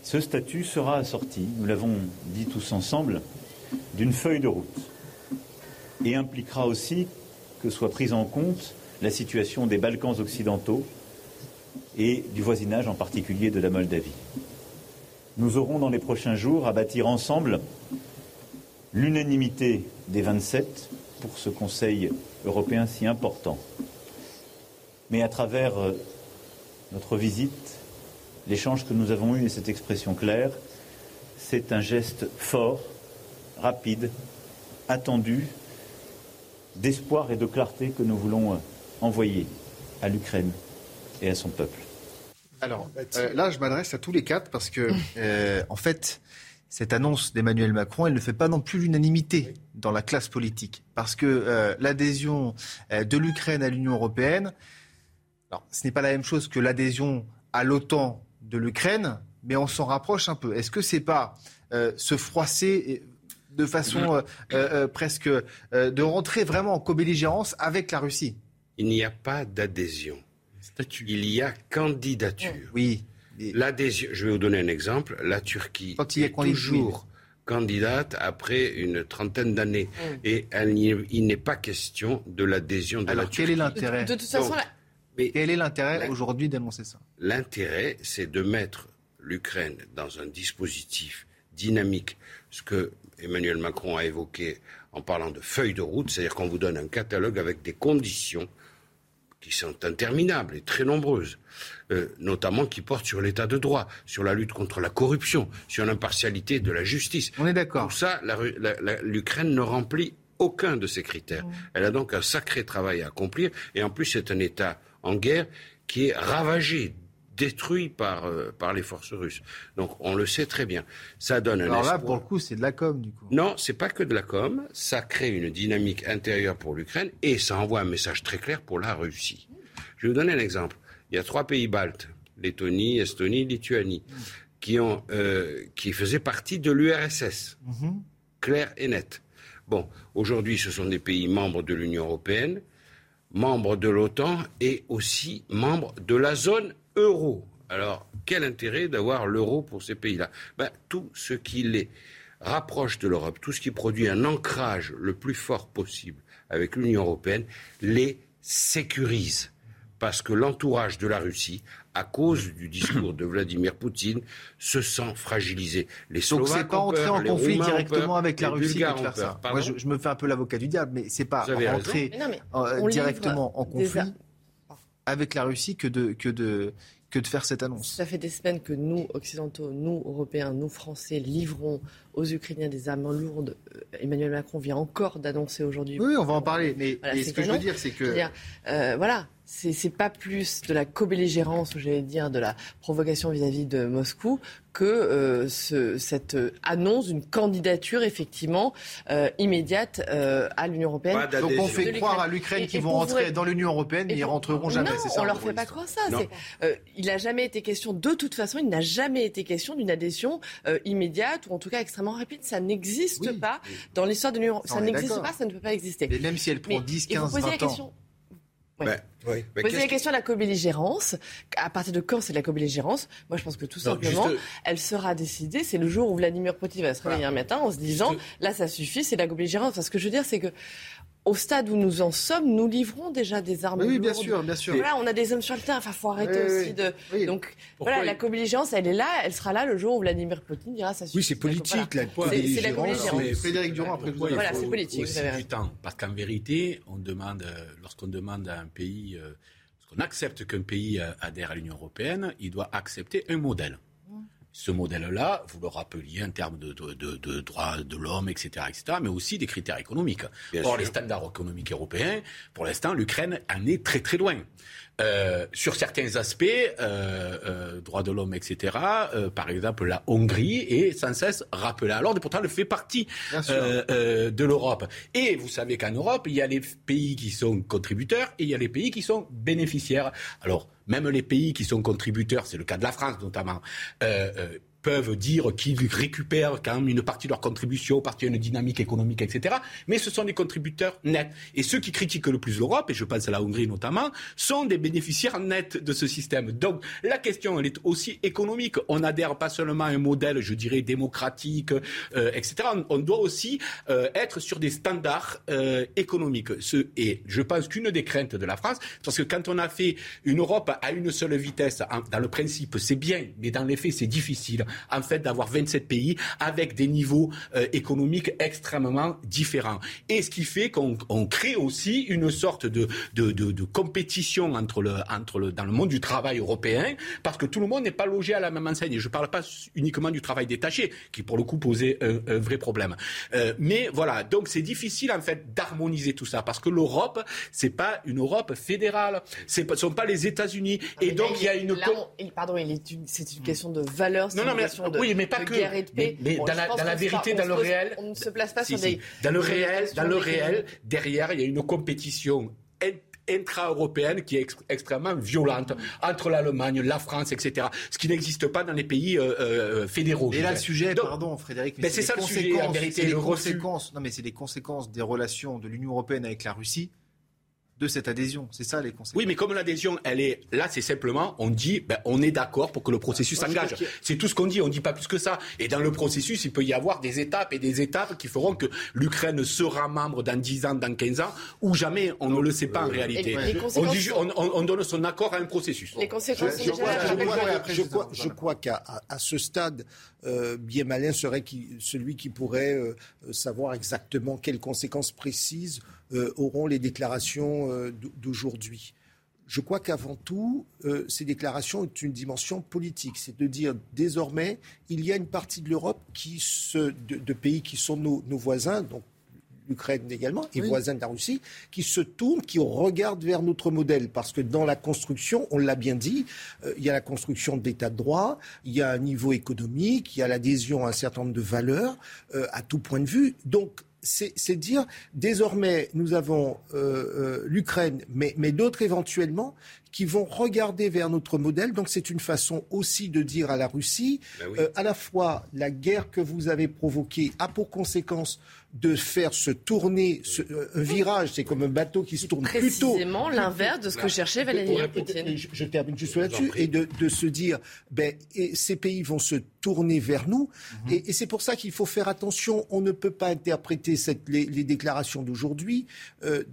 Speaker 10: Ce statut sera assorti, nous l'avons dit tous ensemble, d'une feuille de route et impliquera aussi que soit prise en compte la situation des Balkans occidentaux et du voisinage en particulier de la Moldavie. Nous aurons dans les prochains jours à bâtir ensemble l'unanimité des 27 pour ce Conseil européen si important. Mais à travers euh, notre visite, l'échange que nous avons eu et cette expression claire, c'est un geste fort, rapide, attendu, d'espoir et de clarté que nous voulons euh, envoyer à l'Ukraine et à son peuple.
Speaker 4: Alors euh, là, je m'adresse à tous les quatre parce que, en fait, cette annonce d'Emmanuel Macron, elle ne fait pas non plus l'unanimité dans la classe politique. Parce que euh, l'adhésion euh, de l'Ukraine à l'Union européenne, alors, ce n'est pas la même chose que l'adhésion à l'OTAN de l'Ukraine, mais on s'en rapproche un peu. Est-ce que c'est pas euh, se froisser de façon presque de rentrer vraiment en co-belligérance avec la Russie?
Speaker 12: Il n'y a pas d'adhésion. Il y a candidature.
Speaker 4: Oui.
Speaker 12: L'adhésion, je vais vous donner un exemple. La Turquie est toujours candidate après une trentaine d'années. Mm. Et il n'est pas question de l'adhésion de la Turquie.
Speaker 4: quel est l'intérêt de, toute façon, quel est l'intérêt aujourd'hui d'annoncer ça?
Speaker 12: L'intérêt, c'est de mettre l'Ukraine dans un dispositif dynamique, ce que Emmanuel Macron a évoqué en parlant de feuille de route, c'est-à-dire qu'on vous donne un catalogue avec des conditions qui sont interminables et très nombreuses, euh, notamment qui portent sur l'état de droit, sur la lutte contre la corruption, sur l'impartialité de la justice.
Speaker 4: On est d'accord.
Speaker 12: Tout ça, l'Ukraine ne remplit aucun de ces critères. Elle a donc un sacré travail à accomplir, et en plus c'est un État en guerre qui est ravagé détruit par, euh, par les forces russes. Donc on le sait très bien. Ça donne un
Speaker 4: Alors là, pour le coup, c'est de la com, du coup.
Speaker 12: Non, c'est pas que de la com. Ça crée une dynamique intérieure pour l'Ukraine et ça envoie un message très clair pour la Russie. Je vais vous donner un exemple. Il y a trois pays baltes, Lettonie, Estonie, Lituanie, qui, ont, euh, qui faisaient partie de l'URSS. Mhm. Clair et net. Bon, aujourd'hui, ce sont des pays membres de l'Union européenne, membres de l'OTAN et aussi membres de la zone euro. Alors, quel intérêt d'avoir l'euro pour ces pays-là? Ben, Tout ce qui les rapproche de l'Europe, tout ce qui produit un ancrage le plus fort possible avec l'Union européenne, les sécurise. Parce que l'entourage de la Russie, à cause du discours de Vladimir Poutine, se sent fragilisé.
Speaker 4: Les Donc c'est pas entrer en conflit directement avec la Russie de faire ça. Moi, je, me fais un peu l'avocat du diable, mais c'est pas rentrer euh, directement en conflit avec la Russie que de, que de, que de faire cette annonce.
Speaker 8: Ça fait des semaines que nous, Occidentaux, nous, Européens, nous, Français, livrons aux Ukrainiens des armes lourdes. Euh, Emmanuel Macron vient encore d'annoncer aujourd'hui.
Speaker 4: Oui, on va en parler. Mais, ce que je veux dire, c'est que...
Speaker 8: Euh, voilà, c'est pas plus de la co-belligérance, j'allais dire, de la provocation vis-à-vis de Moscou, que euh, ce, cette annonce d'une candidature effectivement euh, immédiate euh, à l'Union européenne.
Speaker 4: Donc on fait croire à l'Ukraine qu'ils vont rentrer dans l'Union européenne, mais ils rentreront jamais.
Speaker 8: Non,
Speaker 4: ça,
Speaker 8: on leur fait pas croire ça. il n'a jamais été question, de toute façon, il n'a jamais été question d'une adhésion immédiate ou en tout cas extrêmement rapide. Ça n'existe pas dans l'histoire de l'Union. Ça n'existe pas, ça ne peut pas exister.
Speaker 4: Mais même si elle prend 10, 15, 20 ans.
Speaker 8: Ouais. Ouais. Poser la question de la co-belligérance. À partir de quand c'est de la co-belligérance? Moi, je pense que tout simplement, elle sera décidée. C'est le jour où Vladimir Poutine va se réveiller un matin en se disant là, ça suffit, c'est de la co-belligérance. ce que je veux dire, c'est que au stade où nous en sommes, nous livrons déjà des armes.
Speaker 4: Oui, bien sûr, bien sûr.
Speaker 8: Voilà, on a des hommes sur le terrain. Enfin, faut arrêter aussi de. Donc, voilà, la co-belligérance, elle est là. Elle sera là le jour où Vladimir Poutine dira ça suffit.
Speaker 13: Oui, c'est politique, la
Speaker 8: C'est la co-belligérance.
Speaker 4: Frédéric Durand, après
Speaker 8: vous Voilà, c'est politique.
Speaker 14: Aussi du temps, parce qu'en vérité, on demande, euh, lorsqu'on demande à un pays, euh, lorsqu'on accepte qu'un pays euh, adhère à l'Union européenne, il doit accepter un modèle. Ce modèle-là, vous le rappeliez en termes de, de, droits de l'homme, etc., etc., mais aussi des critères économiques. Or, les standards économiques européens, pour l'instant, l'Ukraine en est très très loin. Euh, sur certains aspects, euh, euh, droits de l'homme, etc., par exemple, la Hongrie est sans cesse rappelée à l'ordre, et pourtant elle fait partie de l'Europe. Et vous savez qu'en Europe, il y a les pays qui sont contributeurs et il y a les pays qui sont bénéficiaires. Alors, même les pays qui sont contributeurs, c'est le cas de la France notamment, peuvent dire qu'ils récupèrent quand même une partie de leur contribution, partie d'une dynamique économique, etc. Mais ce sont des contributeurs nets. Et ceux qui critiquent le plus l'Europe, et je pense à la Hongrie notamment, sont des bénéficiaires nets de ce système. Donc la question, elle est aussi économique. On n'adhère pas seulement à un modèle, je dirais, démocratique, euh, etc. On, doit aussi euh, être sur des standards euh, économiques. Ce, et je pense qu'une des craintes de la France, parce que quand on a fait une Europe à une seule vitesse, dans le principe, c'est bien, mais dans les faits, c'est difficile en fait d'avoir 27 pays avec des niveaux euh, économiques extrêmement différents. Et ce qui fait qu'on crée aussi une sorte de, de, de, compétition entre le, entre le, dans le monde du travail européen, parce que tout le monde n'est pas logé à la même enseigne. Et je ne parle pas uniquement du travail détaché, qui pour le coup posait un, vrai problème. Euh, mais voilà, donc c'est difficile en fait d'harmoniser tout ça, parce que l'Europe, c'est pas une Europe fédérale, ce ne sont pas les États-Unis.
Speaker 8: et donc il y a une... pardon, c'est une question de valeur.
Speaker 14: Non, non, mais oui, mais pas que. Mais, dans, la, vérité, dans le réel,
Speaker 8: on ne se place pas sur des.
Speaker 14: Dans le réel, dans le réel, derrière, il y a une compétition intra-européenne qui est extrêmement violente entre l'Allemagne, la France, etc. Ce qui n'existe pas dans les pays euh, euh, fédéraux.
Speaker 4: Et là, le sujet, pardon Frédéric,
Speaker 14: mais, c'est ça le sujet, en vérité,
Speaker 4: le conséquences, Non, mais c'est les conséquences des relations de l'Union européenne avec la Russie de cette adhésion. C'est ça les conséquences.
Speaker 14: Oui, mais comme l'adhésion, elle est là, c'est simplement, on dit, ben, on est d'accord pour que le processus s'engage. C'est tout ce qu'on dit, on ne dit pas plus que ça. Et dans le processus, il peut y avoir des étapes et des étapes qui feront que l'Ukraine sera membre dans 10 ans, dans 15 ans, ou jamais, on ne le sait pas en réalité. On, donne son accord à un processus.
Speaker 8: Les conséquences
Speaker 13: je, crois, je, crois, qu'à ce stade, euh, bien malin serait qui, celui qui pourrait euh, savoir exactement quelles conséquences précises euh, auront les déclarations euh, d'aujourd'hui. Je crois qu'avant tout, euh, ces déclarations ont une dimension politique. C'est de dire désormais, il y a une partie de l'Europe qui se, de, pays qui sont nos, voisins, donc l'Ukraine également, et voisins de la Russie, qui se tournent, qui regardent vers notre modèle. Parce que dans la construction, on l'a bien dit, il y a la construction de l'état de droit, il y a un niveau économique, il y a l'adhésion à un certain nombre de valeurs, à tout point de vue. Donc, c'est dire désormais nous avons euh, euh, l'Ukraine, mais, mais d'autres éventuellement, qui vont regarder vers notre modèle. Donc c'est une façon aussi de dire à la Russie, ben euh, à la fois la guerre que vous avez provoquée a pour conséquence de faire se tourner ce, euh, un virage, c'est comme un bateau qui se tourne plutôt.
Speaker 8: Précisément l'inverse de ce que cherchait Vladimir
Speaker 13: Poutine. Je, termine juste là-dessus et de, de, se dire, ben, et ces pays vont se tourner vers nous, mhm. et, et c'est pour ça qu'il faut faire attention. On ne peut pas interpréter cette, les, les déclarations d'aujourd'hui euh,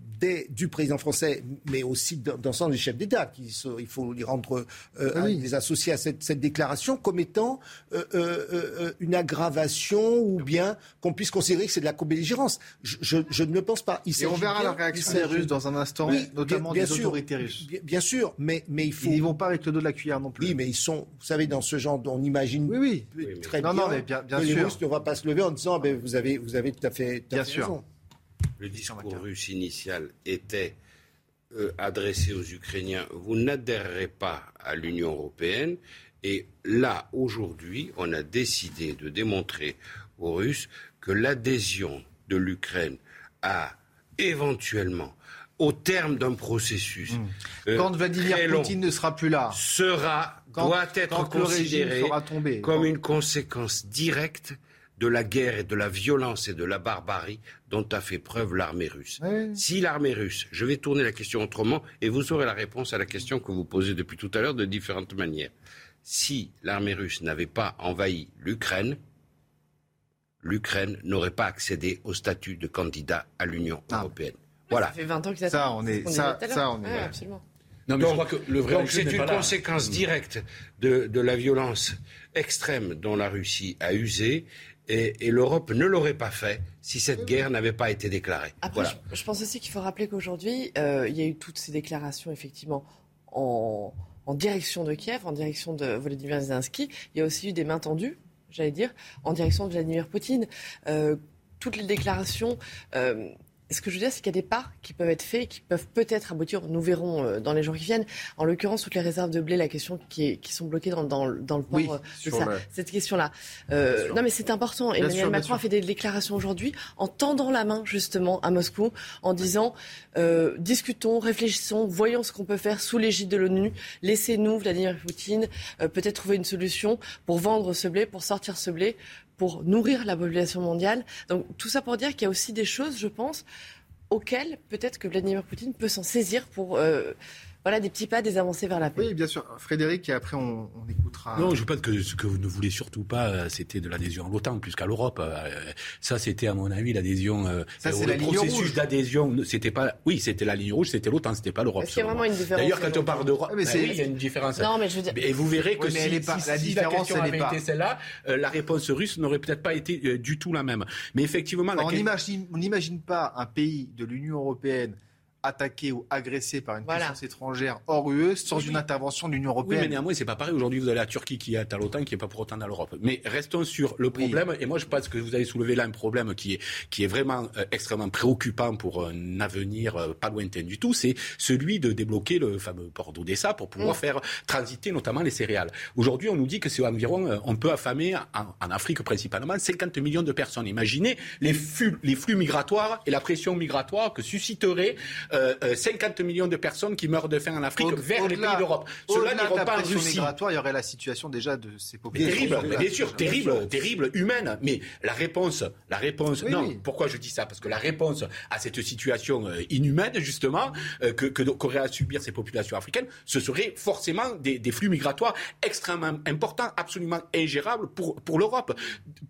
Speaker 13: du président français, mais aussi d'ensemble des chefs d'État, qui il faut les rendre, euh, les associer à cette, cette déclaration comme étant euh, euh, une aggravation ou bien qu'on puisse considérer que c'est de la belligérance. Je, je, ne le pense pas.
Speaker 4: Il Et on verra la réaction des Russes dans un instant, notamment des autorités russes.
Speaker 13: Bien, sûr, mais, mais il faut.
Speaker 4: Ils n'y vont pas avec le dos de la cuillère non plus.
Speaker 13: Oui, mais ils sont, vous savez, dans ce genre, on imagine
Speaker 4: oui, oui.
Speaker 13: très bien, non, mais bien, bien que sûr. les Russes ne vont pas se lever en disant, ben, vous, avez, vous avez tout à fait, bien sûr. raison.
Speaker 12: Le discours russe initial était euh, adressé aux Ukrainiens, vous n'adhérerez pas à l'Union européenne. Et là, aujourd'hui, on a décidé de démontrer aux Russes que l'adhésion de l'Ukraine a éventuellement au terme d'un processus. Mmh.
Speaker 4: Euh, quand Vladimir Poutine ne sera plus là,
Speaker 12: sera, doit être considéré comme une conséquence directe de la guerre et de la violence et de la barbarie dont a fait preuve l'armée russe. Si l'armée russe, je vais tourner la question autrement et vous aurez la réponse à la question que vous posez depuis tout à l'heure de différentes manières. Si l'armée russe n'avait pas envahi l'Ukraine, l'Ukraine n'aurait pas accédé au statut de candidat à l'Union ah. européenne. Voilà. Ça
Speaker 8: fait 20 ans qu'ils
Speaker 4: Ça, on est. Ça, ça, on est.
Speaker 8: absolument.
Speaker 12: Non, mais je crois que le vrai donc c'est une conséquence directe de, de, la violence extrême dont la Russie a usé. Et, et l'Europe ne l'aurait pas fait si cette guerre n'avait pas été déclarée.
Speaker 8: Après, je, pense aussi qu'il faut rappeler qu'aujourd'hui, euh, il y a eu toutes ces déclarations, effectivement, en, en direction de Kiev, en direction de Volodymyr Zelensky. Il y a aussi eu des mains tendues, j'allais dire, en direction de Vladimir Poutine. Euh, toutes les déclarations ce que je veux dire, c'est qu'il y a des pas qui peuvent être faits, qui peuvent peut-être aboutir. Nous verrons euh, dans les jours qui viennent. En l'occurrence, toutes les réserves de blé, la question qui, qui sont bloquées dans, dans, dans le port, oui, euh, ça, cette question-là. Euh, non, mais c'est important. Emmanuel Macron a fait des déclarations aujourd'hui en tendant la main justement à Moscou, en disant euh, discutons, réfléchissons, voyons ce qu'on peut faire sous l'égide de l'ONU. Laissez-nous, Vladimir Poutine, peut-être trouver une solution pour vendre ce blé, pour sortir ce blé pour nourrir la population mondiale. Donc tout ça pour dire qu'il y a aussi des choses, je pense, auxquelles peut-être que Vladimir Poutine peut s'en saisir pour euh, voilà, des petits pas, des avancées vers la paix.
Speaker 4: Oui, bien sûr. Frédéric, et après on, écoutera.
Speaker 14: Non, je pense que ce que vous ne voulez surtout pas, euh, c'était de l'adhésion à l'OTAN plus qu'à l'Europe. Euh, ça, c'était à mon avis l'adhésion.
Speaker 4: Euh, ça, c'est la
Speaker 14: ligne
Speaker 4: processus
Speaker 14: d'adhésion. C'était pas. Oui, c'était la ligne rouge, c'était l'OTAN, c'était pas l'Europe.
Speaker 8: Il y a vraiment une différence.
Speaker 14: D'ailleurs, quand on parle d'Europe,
Speaker 8: mais
Speaker 14: ben oui, il y a une différence.
Speaker 8: Non, mais je veux dire...
Speaker 14: Et vous verrez que
Speaker 4: si, pas,
Speaker 14: si,
Speaker 4: la différence,
Speaker 14: la question avait été celle-là, la réponse russe n'aurait peut-être pas été du tout la même. Mais effectivement,
Speaker 4: on n'imagine pas un pays de l'Union européenne attaqué ou agressé par une puissance étrangère hors UE sans une intervention de l'Union européenne.
Speaker 14: Oui, mais néanmoins, c'est pas pareil. Aujourd'hui, vous avez la Turquie qui est à l'OTAN, qui n'est pas pour autant dans l'Europe. Mais restons sur le problème. Et moi, je pense que vous avez soulevé là un problème qui est, qui est vraiment euh, extrêmement préoccupant pour un avenir euh, pas lointain du tout. C'est celui de débloquer le fameux port d'Odessa pour pouvoir mm. faire transiter notamment les céréales. Aujourd'hui, on nous dit que c'est environ, euh, on peut affamer en, en, Afrique principalement 50 millions de personnes. Imaginez les flux, les flux migratoires et la pression migratoire que susciterait 50 euh, euh, millions de personnes qui meurent de faim en Afrique vers les pays d'Europe.
Speaker 4: Cela n'ira pas en Russie. il y aurait la situation déjà de ces populations.
Speaker 14: Terrible, bien sûr, terrible, terrible, humaine. Mais la réponse, la réponse. non, pourquoi je dis ça? Parce que la réponse à cette situation euh, inhumaine, justement, que qu'auraient à subir ces populations africaines, ce serait forcément des, des flux migratoires extrêmement importants, absolument ingérables pour pour l'Europe.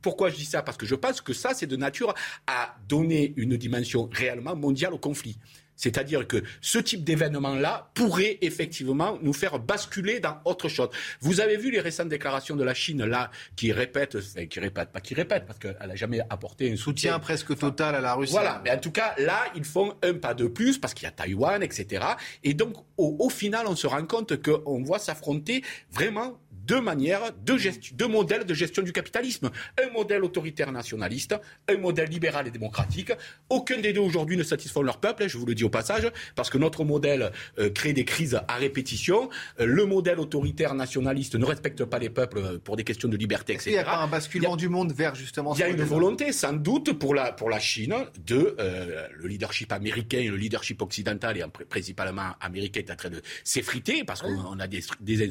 Speaker 14: Pourquoi je dis ça? Parce que je pense que ça, c'est de nature à donner une dimension réellement mondiale au conflit. C'est-à-dire que ce type d'événement-là pourrait effectivement nous faire basculer dans autre chose. Vous avez vu les récentes déclarations de la Chine, là, qui répète, enfin, qui répète, pas qui répète, parce qu'elle n'a jamais apporté un soutien.
Speaker 4: presque total à la Russie.
Speaker 14: Voilà, mais en tout cas, là, ils font un pas de plus, parce qu'il y a Taïwan, etc. Et donc, au, au final, on se rend compte qu'on voit s'affronter vraiment deux manières, deux, deux modèles de gestion du capitalisme. Un modèle autoritaire nationaliste, un modèle libéral et démocratique. Aucun des deux aujourd'hui ne satisfont leur peuple, je vous le dis au passage, parce que notre modèle euh, crée des crises à répétition. Euh, le modèle autoritaire nationaliste ne respecte pas les peuples euh, pour des questions de liberté, etc.
Speaker 4: Il n'y a pas un basculement du monde vers justement
Speaker 14: Il y a une volonté, sans doute, pour la, pour la Chine, de le leadership américain et le leadership occidental, et principalement américain, est en train de s'effriter, parce qu'on a des, des,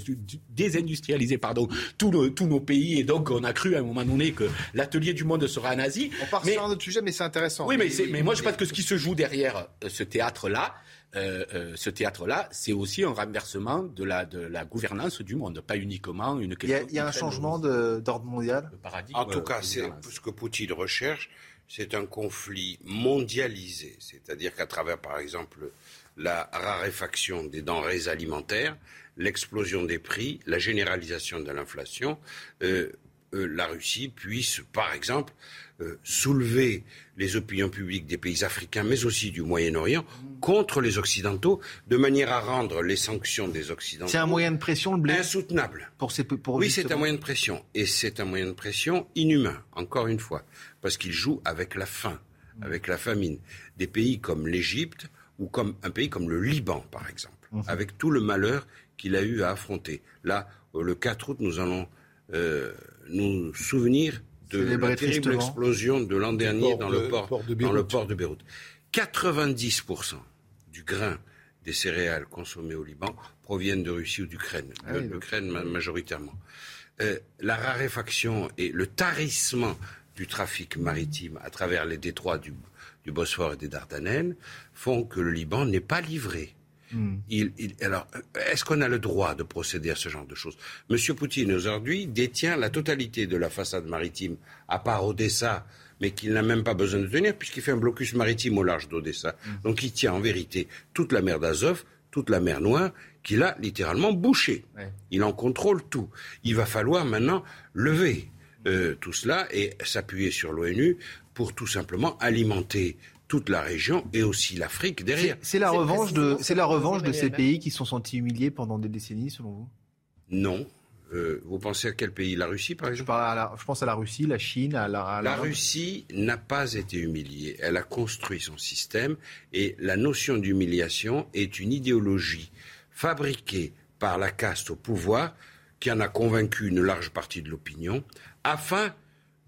Speaker 14: des industriels pardon, tous, nos pays. Et donc, on a cru à un moment donné que l'atelier du monde sera nazi.
Speaker 4: On part sur un autre sujet, mais c'est intéressant.
Speaker 14: Oui, mais, mais moi, je pense que ce qui se joue derrière euh, ce théâtre-là, euh, euh, ce théâtre-là, c'est aussi un renversement de la, de la gouvernance du monde, pas uniquement une question.
Speaker 4: Il y a, un changement d'ordre mondial?
Speaker 12: En tout cas, c'est ce que Poutine recherche, c'est un conflit mondialisé. C'est-à-dire qu'à travers, par exemple, la raréfaction des denrées alimentaires, l'explosion des prix, la généralisation de l'inflation, euh, euh, la Russie puisse, par exemple, euh, soulever les opinions publiques des pays africains, mais aussi du Moyen-Orient, contre les Occidentaux, de manière à rendre les sanctions des Occidentaux.
Speaker 4: C'est un moyen de pression, le blé?
Speaker 12: Insoutenable.
Speaker 4: Pour ces, pour
Speaker 12: oui, c'est un moyen de pression. Et c'est un moyen de pression inhumain, encore une fois, parce qu'il joue avec la faim, avec la famine. Des pays comme l'Égypte, ou comme un pays comme le Liban, par exemple, mhm. avec tout le malheur qu'il a eu à affronter. Là, euh, le 4 août, nous allons euh, nous souvenir de la terrible explosion de l'an dernier dans, le port, de dans le port de Beyrouth. 90% du grain des céréales consommées au Liban proviennent de Russie ou d'Ukraine, ah l'Ukraine majoritairement. Euh, la raréfaction et le tarissement du trafic maritime à travers les détroits du, du Bosphore et des Dardanelles font que le Liban n'est pas livré. Il, alors, est-ce qu'on a le droit de procéder à ce genre de choses? Monsieur Poutine, aujourd'hui, détient la totalité de la façade maritime, à part Odessa, mais qu'il n'a même pas besoin de tenir, puisqu'il fait un blocus maritime au large d'Odessa. Hmm. Donc il tient en vérité toute la mer d'Azov, toute la mer Noire, qu'il a littéralement bouchée. Il en contrôle tout. Il va falloir maintenant lever euh, tout cela et s'appuyer sur l'ONU pour tout simplement alimenter toute la région et aussi l'Afrique derrière.
Speaker 4: C'est la revanche de, c'est la revanche de ces pays qui sont sentis humiliés pendant des décennies, selon vous?
Speaker 12: Non. Euh, vous pensez à quel pays? La Russie, par exemple?
Speaker 4: je, pense à la Russie, la Chine, à la.
Speaker 12: la Russie n'a pas été humiliée. Elle a construit son système et la notion d'humiliation est une idéologie fabriquée par la caste au pouvoir qui en a convaincu une large partie de l'opinion afin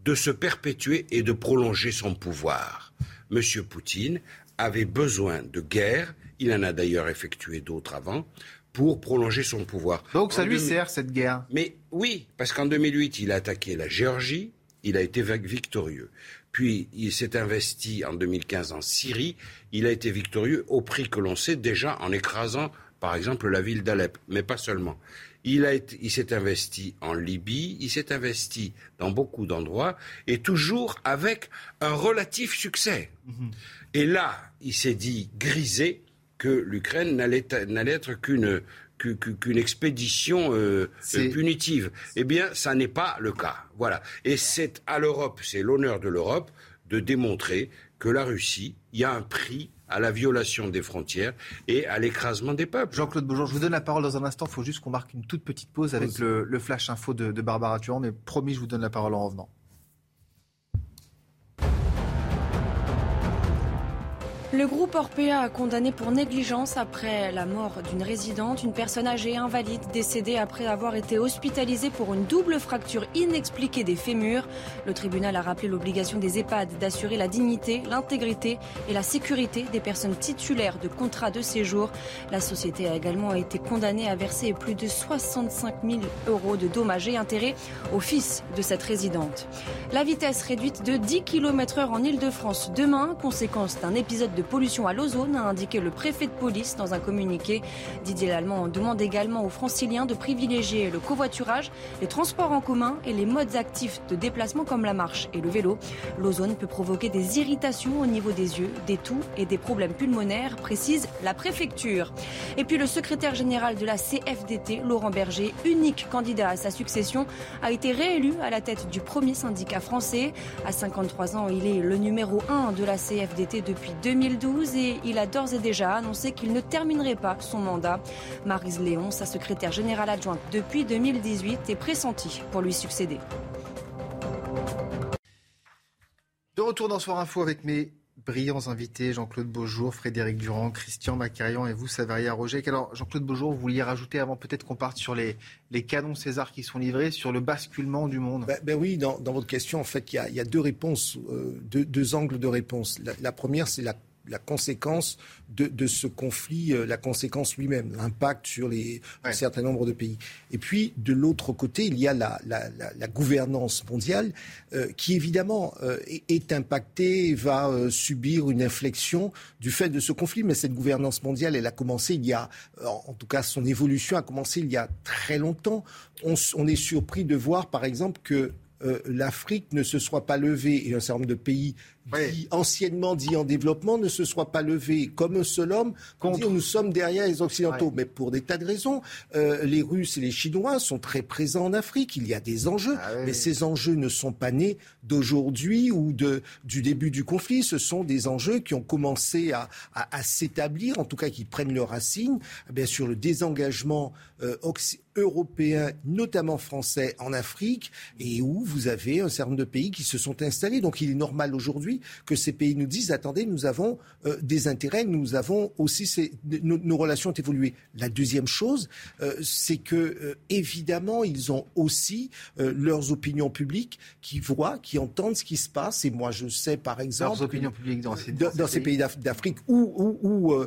Speaker 12: de se perpétuer et de prolonger son pouvoir. M. Poutine avait besoin de guerre, il en a d'ailleurs effectué d'autres avant, pour prolonger son pouvoir.
Speaker 4: Donc ça lui sert cette guerre
Speaker 12: Mais oui, parce qu'en 2008, il a attaqué la Géorgie, il a été victorieux. Puis il s'est investi en 2015 en Syrie, il a été victorieux au prix que l'on sait déjà en écrasant par exemple la ville d'Alep, mais pas seulement. Il, il s'est investi en Libye, il s'est investi dans beaucoup d'endroits, et toujours avec un relatif succès. Mhm. Et là, il s'est dit grisé que l'Ukraine n'allait être qu'une qu'une expédition euh, punitive. Eh bien, ça n'est pas le cas. Voilà. Et c'est à l'Europe, c'est l'honneur de l'Europe de démontrer que la Russie, il y a un prix à la violation des frontières et à l'écrasement des peuples.
Speaker 4: Jean-Claude Beaujean, je vous donne la parole dans un instant. Il faut juste qu'on marque une toute petite pause avec le, flash info de, de Barbara Turan, mais promis, je vous donne la parole en revenant.
Speaker 5: Le groupe Orpea a condamné pour négligence après la mort d'une résidente, une personne âgée invalide décédée après avoir été hospitalisée pour une double fracture inexpliquée des fémurs. Le tribunal a rappelé l'obligation des EHPAD d'assurer la dignité, l'intégrité et la sécurité des personnes titulaires de contrats de séjour. La société a également été condamnée à verser plus de 65 000 euros de dommages et intérêts au fils de cette résidente. La vitesse réduite de 10 km heure en Ile-de-France demain, conséquence d'un épisode de pollution à l'ozone, a indiqué le préfet de police dans un communiqué. Didier Lallemand demande également aux franciliens de privilégier le covoiturage, les transports en commun et les modes actifs de déplacement comme la marche et le vélo. L'ozone peut provoquer des irritations au niveau des yeux, des toux et des problèmes pulmonaires, précise la préfecture. Et puis le secrétaire général de la CFDT, Laurent Berger, unique candidat à sa succession, a été réélu à la tête du premier syndicat français. À 53 ans, il est le numéro 1 de la CFDT depuis 2000 et il a d'ores et déjà annoncé qu'il ne terminerait pas son mandat. Marise Léon, sa secrétaire générale adjointe depuis 2018, est pressentie pour lui succéder.
Speaker 4: De retour dans Soir Info avec mes brillants invités, Jean-Claude Beaujour, Frédéric Durand, Christian Macarian et vous, Savaria Roger. Alors, Jean-Claude Beaujour, vous vouliez rajouter avant peut-être qu'on parte sur les, les canons César qui sont livrés, sur le basculement du monde?
Speaker 13: Ben, ben oui, dans, votre question, en fait, il y a, deux réponses, euh, deux, angles de réponse. la première, c'est la la conséquence de, ce conflit, euh, la conséquence lui-même, l'impact sur les, un certain nombre de pays. Et puis, de l'autre côté, il y a la, gouvernance mondiale euh, qui, évidemment, euh, est, impactée, va subir une inflexion du fait de ce conflit. Mais cette gouvernance mondiale, elle a commencé il y a, en tout cas, son évolution a commencé il y a très longtemps. On, on est surpris de voir, par exemple, que l'Afrique ne se soit pas levée et un certain nombre de pays qui, anciennement dit en développement, ne se soit pas levé comme un seul homme pour dire nous sommes derrière les Occidentaux. Mais pour des tas de raisons. Euh, les Russes et les Chinois sont très présents en Afrique. Il y a des enjeux. Ah mais ces enjeux ne sont pas nés d'aujourd'hui ou de, du début du conflit. Ce sont des enjeux qui ont commencé à, à, à s'établir, en tout cas qui prennent leurs racines, bien sûr, le désengagement euh, européen, notamment français, en Afrique, et où vous avez un certain nombre de pays qui se sont installés. Donc il est normal aujourd'hui que ces pays nous disent attendez, nous avons euh, des intérêts, nous avons aussi nos, relations ont évolué. La deuxième chose, euh, c'est que euh, évidemment, ils ont aussi leurs opinions publiques qui voient, qui entendent ce qui se passe. Et moi, je sais par exemple,
Speaker 4: leurs opinions publiques dans ces,
Speaker 13: dans ces pays d'Afrique ou ou, ou,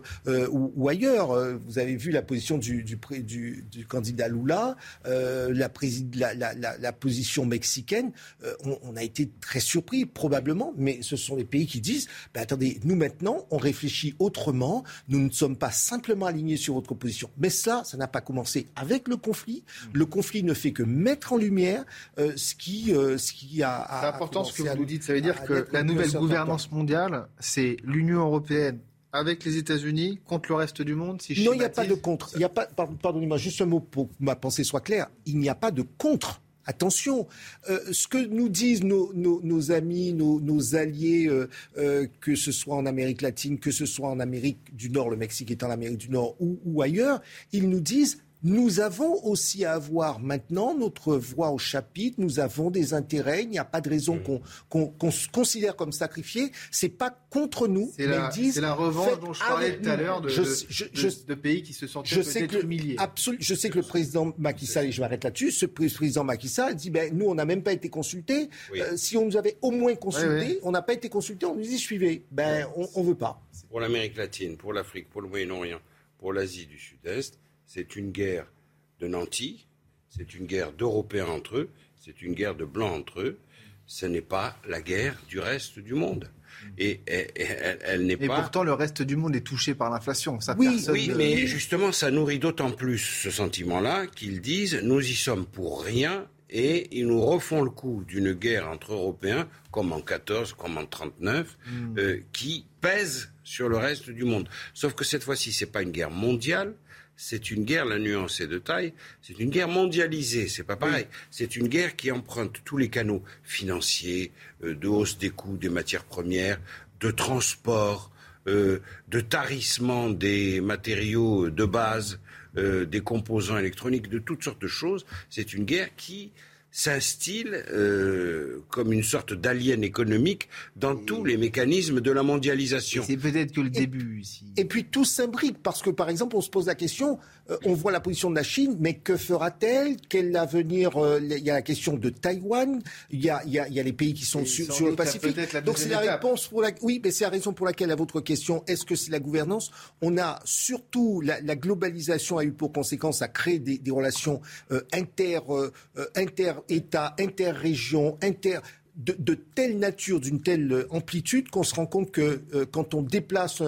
Speaker 13: ou, ailleurs. Vous avez vu la position du, du, du, du candidat Lula, la, la, la, la, position mexicaine. On, on, a été très surpris, probablement, mais ce ce sont les pays qui disent ben attendez, nous maintenant, on réfléchit autrement, nous ne sommes pas simplement alignés sur votre position. Mais ça, ça n'a pas commencé avec le conflit. Le conflit ne fait que mettre en lumière euh, ce, qui, euh, ce qui a.
Speaker 4: C'est important ce que vous nous dites. Ça veut dire que la nouvelle gouvernance mondiale, c'est l'Union européenne avec les États-Unis contre le reste du monde si
Speaker 13: Non, il n'y a pas de contre. Il y a pas, pardonnez-moi, juste un mot pour que ma pensée soit claire. Il n'y a pas de contre Attention, euh, ce que nous disent nos, amis, nos, alliés, euh, euh, que ce soit en Amérique latine, que ce soit en Amérique du Nord, le Mexique est en Amérique du Nord ou ailleurs, ils nous disent nous avons aussi à avoir maintenant notre voix au chapitre. Nous avons des intérêts. Il n'y a pas de raison qu'on se considère comme sacrifié. C'est pas contre nous.
Speaker 4: C'est la, la, revanche dont je parlais tout à l'heure de, de, pays qui se sentent peut-être humiliés.
Speaker 13: je sais que le président Macky Sall, et je m'arrête là-dessus, ce président Macky Sall dit ben, nous, on n'a même pas été consultés. Euh, si on nous avait au moins consultés, on n'a pas été consultés, on nous dit suivez. Ben, on ne veut pas.
Speaker 12: Pour l'Amérique latine, pour l'Afrique, pour le Moyen-Orient, pour l'Asie du Sud-Est, c'est une guerre de nantis, c'est une guerre d'Européens entre eux, c'est une guerre de Blancs entre eux. Ce n'est pas la guerre du reste du monde. Et, elle, n'est pas.
Speaker 4: Et pourtant, le reste du monde est touché par l'inflation.
Speaker 12: oui, oui, mais justement, ça nourrit d'autant plus ce sentiment-là qu'ils disent nous y sommes pour rien et ils nous refont le coup d'une guerre entre Européens, comme en 14, comme en 39, hmm. euh, qui pèse sur le reste du monde. Sauf que cette fois-ci, ce n'est pas une guerre mondiale, c'est une guerre, la nuance est de taille, c'est une guerre mondialisée, c'est pas pareil. C'est une guerre qui emprunte tous les canaux financiers, euh, de hausse des coûts des matières premières, de transport, euh, de tarissement des matériaux de base, euh, des composants électroniques, de toutes sortes de choses. C'est une guerre qui s'instille euh, comme une sorte d'alien économique dans tous les mécanismes de la mondialisation.
Speaker 4: C'est peut-être que le début ici.
Speaker 13: Et puis tout s'imbrique parce que par exemple on se pose la question, euh, on voit la position de la Chine, mais que fera-t-elle? Quel avenir euh, Il y a la question de Taïwan, il y a, il y a, il y a les pays qui sont sur, sur, le Pacifique. Donc c'est la réponse pour la. Oui, mais c'est la raison pour laquelle à votre question, est-ce que c'est la gouvernance? On a surtout la, la, globalisation a eu pour conséquence à créer des, des relations inter inter État, interrégion, inter de, telle nature, d'une telle amplitude qu'on se rend compte que euh, quand on déplace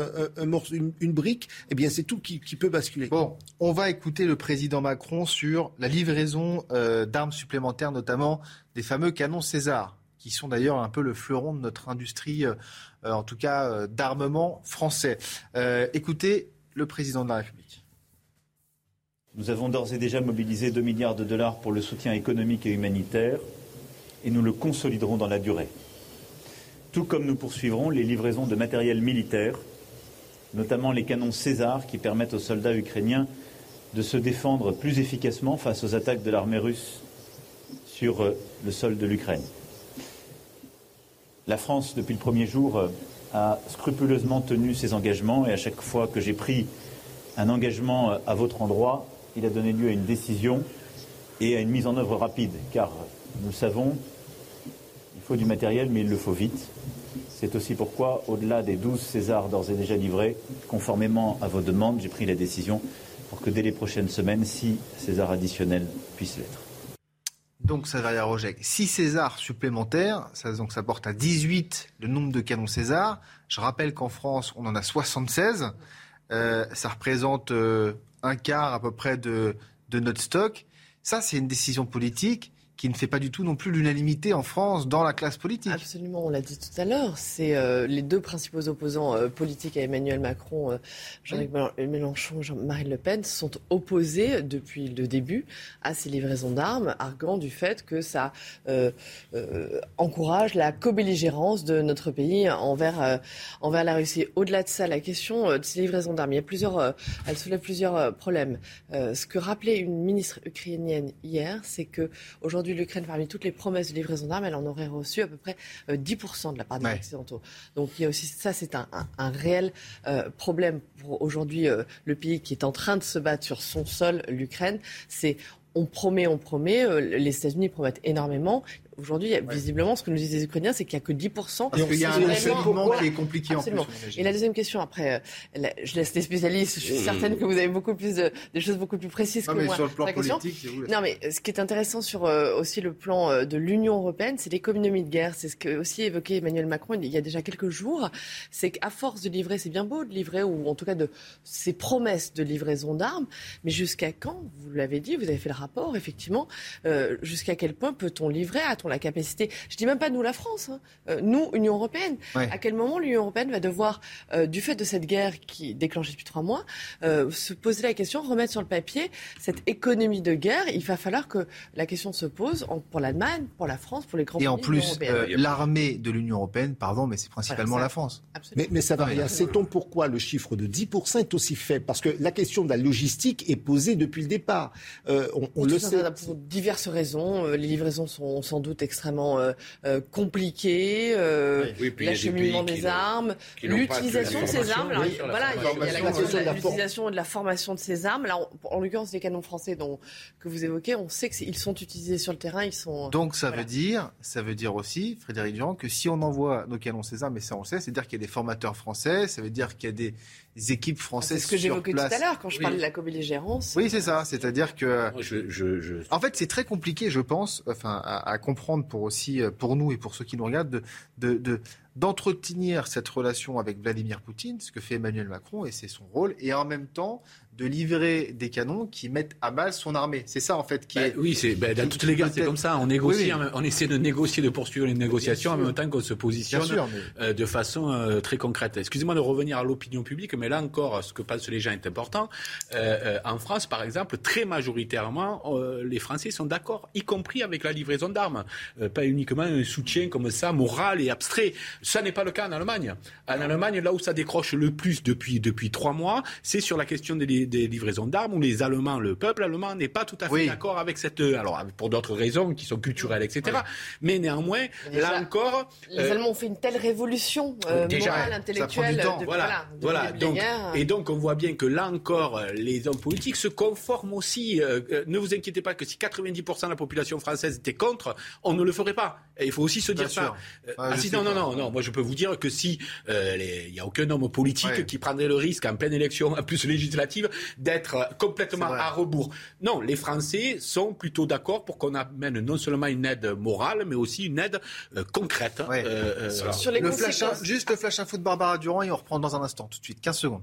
Speaker 13: une, brique, eh bien c'est tout qui, peut basculer.
Speaker 4: Bon, on va écouter le président Macron sur la livraison euh, d'armes supplémentaires, notamment des fameux canons César, qui sont d'ailleurs un peu le fleuron de notre industrie, euh, en tout cas d'armement français. écoutez le président de la République.
Speaker 19: Nous avons d'ores et déjà mobilisé 2 milliards de dollars pour le soutien économique et humanitaire et nous le consoliderons dans la durée. Tout comme nous poursuivrons les livraisons de matériel militaire, notamment les canons César qui permettent aux soldats ukrainiens de se défendre plus efficacement face aux attaques de l'armée russe sur euh, le sol de l'Ukraine. La France, depuis le premier jour, euh, a scrupuleusement tenu ses engagements et à chaque fois que j'ai pris un engagement euh, à votre endroit, il a donné lieu à une décision et à une mise en œuvre rapide, car nous savons, il faut du matériel, mais il le faut vite. C'est aussi pourquoi, au-delà des 12 Césars d'ores et déjà livrés, conformément à vos demandes, j'ai pris la décision pour que dès les prochaines semaines, six Césars additionnels puissent l'être.
Speaker 4: Donc, va Rojek, 6 Césars supplémentaires, ça, donc ça porte à 18 le nombre de canons César. Je rappelle qu'en France, on en a 76. Euh, ça représente euh, un quart à peu près de notre stock. Ça, c'est une décision politique qui ne fait pas du tout non plus l'unanimité en France dans la classe politique.
Speaker 8: Absolument, on l'a dit tout à l'heure. C'est euh, les deux principaux opposants euh, politiques à Emmanuel Macron, euh, Jean-Luc Mélenchon, Jean-Marie Le Pen, sont opposés depuis le début à ces livraisons d'armes, arguant du fait que ça encourage la co-belligérance de notre pays envers, envers la Russie. Au-delà de ça, la question de ces livraisons d'armes, il y a plusieurs, elle soulève plusieurs problèmes. ce que rappelait une ministre ukrainienne hier, c'est que aujourd'hui l'Ukraine, parmi toutes les promesses de livraison d'armes, elle en aurait reçu à peu près 10% euh, de la part des Occidentaux. Donc il y a aussi ça, c'est un, réel euh, problème pour aujourd'hui euh, le pays qui est en train de se battre sur son sol, l'Ukraine. C'est on promet, on promet. les États-Unis promettent énormément. Aujourd'hui, visiblement, ce que nous disent les Ukrainiens, c'est qu'il n'y a que 10%.
Speaker 4: Parce qu'il y a un enseignement qui est compliqué en plus.
Speaker 8: Et la deuxième question, après, euh, je laisse les spécialistes, je suis certaine que vous avez beaucoup plus de, des choses beaucoup plus précises
Speaker 4: non,
Speaker 8: que
Speaker 4: mais
Speaker 8: moi.
Speaker 4: Sur le plan politique,
Speaker 8: vous Non, mais ce qui est intéressant sur euh, aussi le plan euh, de l'Union européenne, c'est l'économie de guerre. C'est ce que aussi évoqué Emmanuel Macron il y a déjà quelques jours. C'est qu'à force de livrer, c'est bien beau de livrer, ou en tout cas de ces promesses de livraison d'armes, mais jusqu'à quand, vous l'avez dit, vous avez fait le rapport, effectivement, euh, jusqu'à quel point peut-on livrer La capacité Je dis même pas nous, la France, hein, euh, nous, Union européenne. À quel moment l'Union européenne va devoir, du fait de cette guerre qui est déclenchée depuis trois mois, se poser la question, remettre sur le papier cette économie de guerre Il va falloir que la question se pose pour l'Allemagne, pour la France, pour les grands pays.
Speaker 4: Et en plus, l'armée de l'Union européenne, pardon, mais c'est principalement la France.
Speaker 13: Mais, mais, ça va rien. Sait-on pourquoi le chiffre de 10% est aussi faible? Parce que la question de la logistique est posée depuis le départ.
Speaker 8: Euh, on, le sait. Pour diverses raisons. Euh, les livraisons sont sans doute extrêmement euh, compliquées. L'acheminement des armes, l'utilisation de ces armes. voilà, il y a, la question de l'utilisation et de la formation de ces armes. Là, en l'occurrence, les canons français dont, que vous évoquez, on sait qu'ils sont utilisés sur le terrain. Ils sont.
Speaker 4: Donc ça veut dire, ça veut dire aussi, Frédéric Durand, que si on envoie nos canons César, mais ça on le sait, c'est-à-dire qu'il y a des formateurs français, ça veut dire qu'il y a des équipes françaises.
Speaker 8: C'est ce que j'évoquais tout à l'heure quand je parlais de la co-belligérance.
Speaker 4: Oui, c'est ça. C'est-à-dire que. En fait, c'est très compliqué, je pense, enfin, à, comprendre pour aussi pour nous et pour ceux qui nous regardent, de, d'entretenir cette relation avec Vladimir Poutine, ce que fait Emmanuel Macron, et c'est son rôle, et en même temps de livrer des canons qui mettent à mal son armée. C'est ça en fait qui
Speaker 14: bah
Speaker 4: est.
Speaker 14: Oui, c'est bah, dans toutes les guerres c'est comme ça. On négocie, on essaie de négocier, de poursuivre les négociations en même temps qu'on se positionne euh, de façon euh, très concrète. Excusez-moi de revenir à l'opinion publique, mais là encore, ce que pensent les gens est important. Euh, en France, par exemple, très majoritairement, les Français sont d'accord, y compris avec la livraison d'armes, pas uniquement un soutien comme ça moral et abstrait. Ça n'est pas le cas en Allemagne. En Allemagne, là où ça décroche le plus depuis depuis trois mois, c'est sur la question des des livraisons d'armes où les Allemands, le peuple allemand n'est pas tout à fait d'accord avec cette. Euh, alors, pour d'autres raisons qui sont culturelles, etc. Mais néanmoins, là encore.
Speaker 8: Les euh, Allemands ont fait une telle révolution euh, morale, intellectuelle.
Speaker 14: voilà. voilà. Donc, et donc, on voit bien que là encore, les hommes politiques se conforment aussi. ne vous inquiétez pas que si 90% de la population française était contre, on ne le ferait pas. Et il faut aussi se dire ça. Ah, non, non, non, non. Moi, je peux vous dire que si il n'y a aucun homme politique qui prendrait le risque en pleine élection, en plus législative, d'être complètement à rebours. Non, les Français sont plutôt d'accord pour qu'on amène non seulement une aide morale, mais aussi une aide euh, concrète.
Speaker 4: Euh, euh, sur, les le flash, juste le flash info de Barbara Durand et on reprend dans un instant, tout de suite, 15 secondes.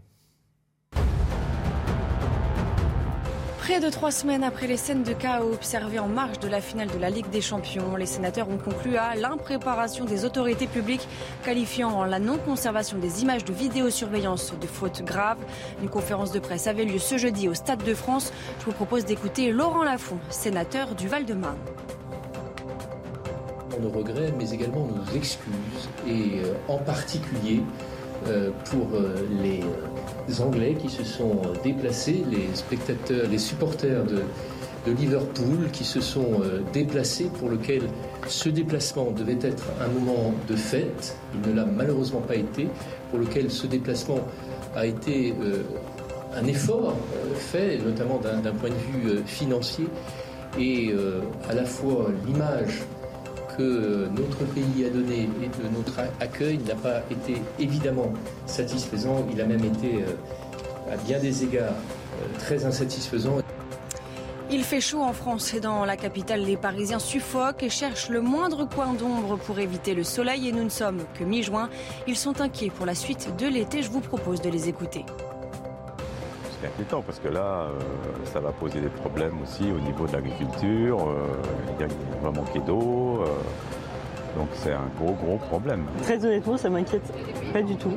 Speaker 5: Près de trois semaines après les scènes de chaos observées en marge de la finale de la Ligue des Champions, les sénateurs ont conclu à l'impréparation des autorités publiques, qualifiant la non-conservation des images de vidéosurveillance de faute grave. Une conférence de presse avait lieu ce jeudi au Stade de France. Je vous propose d'écouter Laurent Lafont, sénateur du Val-de-Marne.
Speaker 7: Nos regrets, mais également nos excuses, et euh, en particulier pour euh, les Anglais qui se sont déplacés, les spectateurs, les supporters de, Liverpool qui se sont euh, déplacés, pour lequel ce déplacement devait être un moment de fête. Il ne l'a malheureusement pas été, pour lequel ce déplacement a été euh, un effort euh, fait, notamment d'un point de vue financier, et à la fois l'image que notre pays a donné et de notre accueil n'a pas été évidemment satisfaisant. Il a même été, euh, à bien des égards, euh, très insatisfaisant.
Speaker 5: Il fait chaud en France et dans la capitale, les Parisiens suffoquent et cherchent le moindre coin d'ombre pour éviter le soleil et nous ne sommes que mi-juin. Ils sont inquiets pour la suite de l'été. Je vous propose de les écouter
Speaker 20: c'est inquiétant parce que là, euh, ça va poser des problèmes aussi au niveau de l'agriculture. Euh, il va manquer d'eau. Euh, donc c'est un gros, gros problème.
Speaker 21: Très honnêtement, ça m'inquiète pas du tout.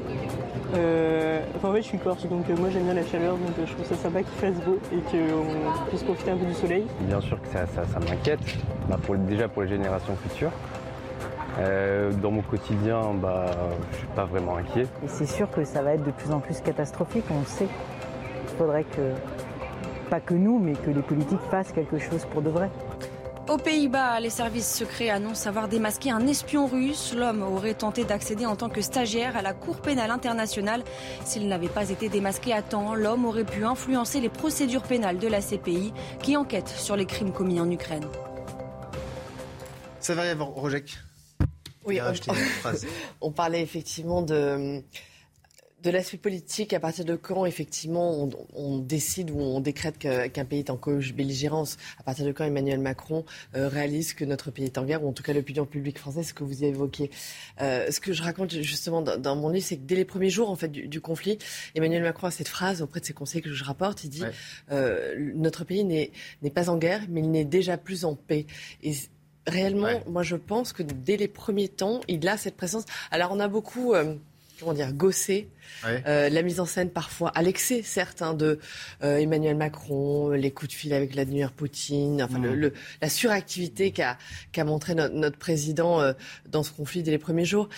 Speaker 21: enfin, en fait, je suis corse, donc moi j'aime bien la chaleur, donc je trouve ça sympa qu'il fasse beau et qu'on puisse profiter un peu du soleil.
Speaker 22: Bien sûr que ça, m'inquiète, bah, déjà pour les générations futures. dans mon quotidien, bah, je suis pas vraiment inquiet.
Speaker 23: c'est sûr que ça va être de plus en plus catastrophique, on le sait faudrait que, pas que nous, mais que les politiques fassent quelque chose pour de vrai.
Speaker 5: Aux Pays-Bas, les services secrets annoncent avoir démasqué un espion russe. L'homme aurait tenté d'accéder en tant que stagiaire à la Cour pénale internationale. S'il n'avait pas été démasqué à temps, l'homme aurait pu influencer les procédures pénales de la CPI qui enquête sur les crimes commis en Ukraine.
Speaker 4: Ça va y avoir, Rojek
Speaker 8: Oui, on, on parlait effectivement de de l'aspect politique, à partir de quand, effectivement, on, décide ou on décrète qu'un pays est en co-belligérance? À partir de quand Emmanuel Macron euh, réalise que notre pays est en guerre, ou en tout cas l'opinion publique française, ce que vous y évoqué. Euh, ce que je raconte justement dans, mon livre, c'est que dès les premiers jours en fait, du, conflit, Emmanuel Macron a cette phrase auprès de ses conseillers que je rapporte. Il dit euh, Notre pays n'est pas en guerre, mais il n'est déjà plus en paix. Et réellement, moi je pense que dès les premiers temps, il a cette présence. Alors on a beaucoup comment dire, gossé. Euh, la mise en scène parfois à l'excès, certes, hein, de euh, Emmanuel Macron, les coups de fil avec Vladimir Poutine, enfin le, mm. la suractivité qu'a qu'a montré notre, président euh, dans ce conflit dès les premiers jours.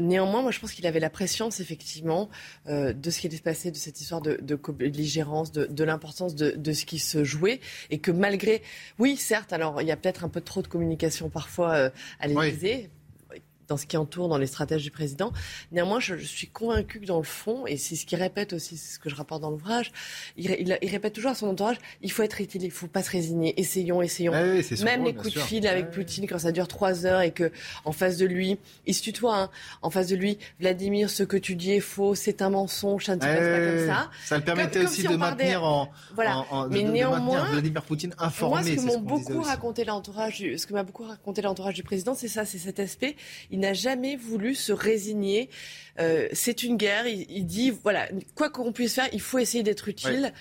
Speaker 8: néanmoins, moi je pense qu'il avait la prescience effectivement de ce qui allait se passer, de cette histoire de, de belligérance, de, de l'importance de, de, ce qui se jouait, et que malgré, oui, certes, alors il y a peut-être un peu trop de communication parfois à l'Élysée dans ce qui entoure, dans les stratèges du président. Néanmoins, je, suis convaincu que dans le fond, et c'est ce qu'il répète aussi, c'est ce que je rapporte dans l'ouvrage, il, répète toujours à son entourage, il faut être utile, il ne faut pas se résigner, essayons, essayons. Même les coups de fil avec Poutine, quand ça dure trois heures et que en face de lui, il se tutoie, hein, en face de lui, Vladimir, ce que tu dis est faux, c'est un mensonge, ça ne se passe pas comme ça.
Speaker 4: Ça le permettait aussi de maintenir en,
Speaker 8: voilà.
Speaker 4: Mais néanmoins, Vladimir Poutine informé.
Speaker 8: Moi, ce que m'a beaucoup raconté l'entourage, ce que m'a beaucoup raconté l'entourage du président, c'est ça, c'est cet aspect. Il n'a jamais voulu se résigner. Euh, c'est une guerre. Il, dit voilà, quoi qu'on puisse faire, il faut essayer d'être utile.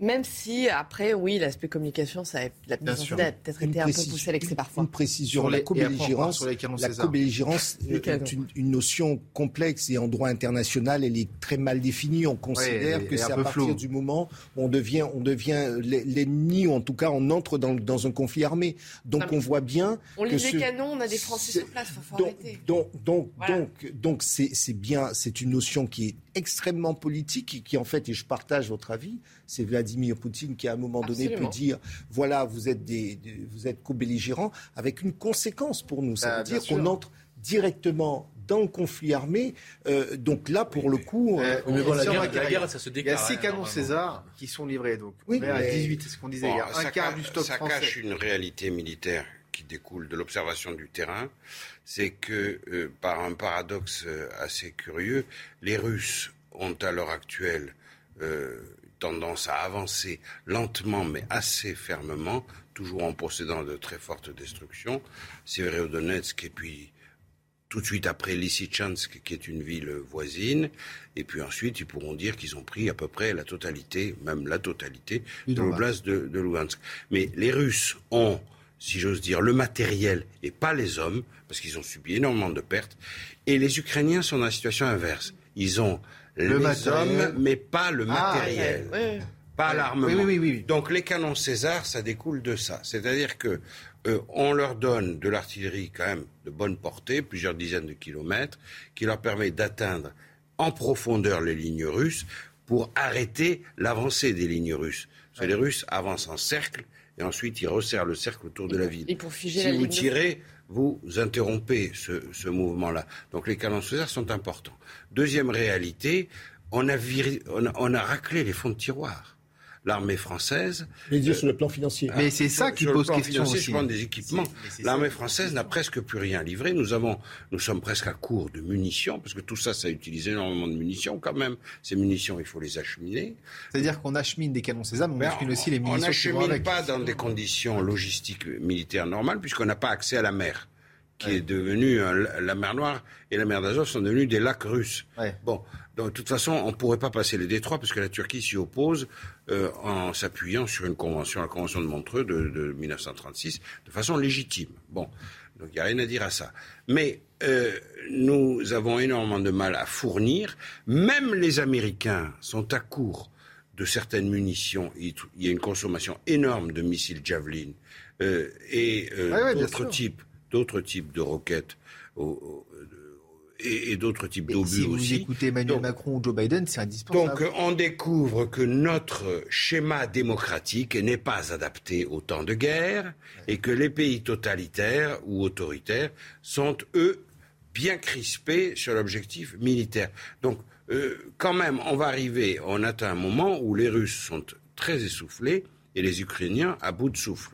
Speaker 8: Même si, après, oui, l'aspect communication, ça a, la mise a peut-être été un peu poussé à l'excès parfois.
Speaker 13: Une précision, la co-belligérance, la co-belligérance est une, notion complexe et en droit international, elle est très mal définie. On considère que c'est à partir du moment où on devient, on devient l'ennemi, ou en tout cas on entre dans, dans un conflit armé. Donc on voit bien.
Speaker 8: On lit les canons, on a des Français sur place, faut, faut
Speaker 13: donc, arrêter. Donc, donc, donc, donc c'est bien, c'est une notion qui est extrêmement politique et qui en fait, et je partage votre avis, c'est Vladimir Poutine qui à un moment donné peut dire voilà, vous êtes, des, vous êtes co-belligérants avec une conséquence pour nous. Ça ah, veut dire qu'on entre directement dans le conflit armé. Euh, donc là, pour le coup,
Speaker 4: euh, la, guerre, ça se déclare. Il y a six canons César qui sont livrés. Donc, oui, à 18, c'est ce qu'on disait. il y a un quart du stock
Speaker 12: ça cache une réalité militaire qui découle de l'observation du terrain, c'est que, euh, par un paradoxe assez curieux, les Russes ont à l'heure actuelle tendance à avancer lentement mais assez fermement, toujours en possédant de très fortes destructions. Severodonetsk et puis tout de suite après Lysychansk, qui est une ville voisine, et puis ensuite ils pourront dire qu'ils ont pris à peu près la totalité, même la totalité, de l'oblast de, de Lugansk. Mais les Russes ont, si j'ose dire, le matériel et pas les hommes, parce qu'ils ont subi énormément de pertes, et les Ukrainiens sont dans la situation inverse. Ils ont le les hommes, mais pas le ah, matériel. Pas l'armement. Donc les canons César, ça découle de ça. C'est-à-dire que euh, on leur donne de l'artillerie quand même de bonne portée, plusieurs dizaines de kilomètres, qui leur permet d'atteindre en profondeur les lignes russes pour arrêter l'avancée des lignes russes. les Russes avancent en cercle et ensuite ils resserrent le cercle autour de la ville.
Speaker 8: Et pour figer
Speaker 12: si vous tirez, vous interrompez ce, mouvement-là. Donc les canons sont importants. Deuxième réalité, on a, on a raclé les fonds de tiroir l'armée française.
Speaker 13: Mais dire sur le plan financier.
Speaker 4: Mais c'est ça qui pose question aussi.
Speaker 12: Je des équipements. L'armée française n'a presque plus rien livré. Nous avons, nous sommes presque à court de munitions parce que tout ça, ça utilise énormément de munitions quand même. Ces munitions, il faut les acheminer.
Speaker 4: C'est-à-dire qu'on achemine des canons César, mais on achemine aussi les munitions.
Speaker 12: On n'achemine pas dans des conditions logistiques militaires normales puisqu'on n'a pas accès à la mer qui est devenue la mer Noire et la mer d'Azov sont devenus des lacs russes. Bon, donc, de toute façon, on ne pourrait pas passer les détroits parce que la Turquie s'y oppose euh, en s'appuyant sur une convention, la convention de Montreux de, 1936, de façon légitime. Bon, donc il n'y a rien à dire à ça. Mais euh, nous avons énormément de mal à fournir. Même les Américains sont à court de certaines munitions. Il y a une consommation énorme de missiles Javelin euh, et d'autres types, d'autres types de roquettes et, d'autres types d'obus
Speaker 4: si
Speaker 12: aussi.
Speaker 4: Si vous écoutez Emmanuel Macron ou Joe Biden, c'est indispensable.
Speaker 12: Donc on découvre que notre schéma démocratique n'est pas adapté au temps de guerre et que les pays totalitaires ou autoritaires sont, eux, bien crispés sur l'objectif militaire. Donc euh, quand même, on va arriver, on atteint un moment où les Russes sont très essoufflés et les Ukrainiens à bout de souffle.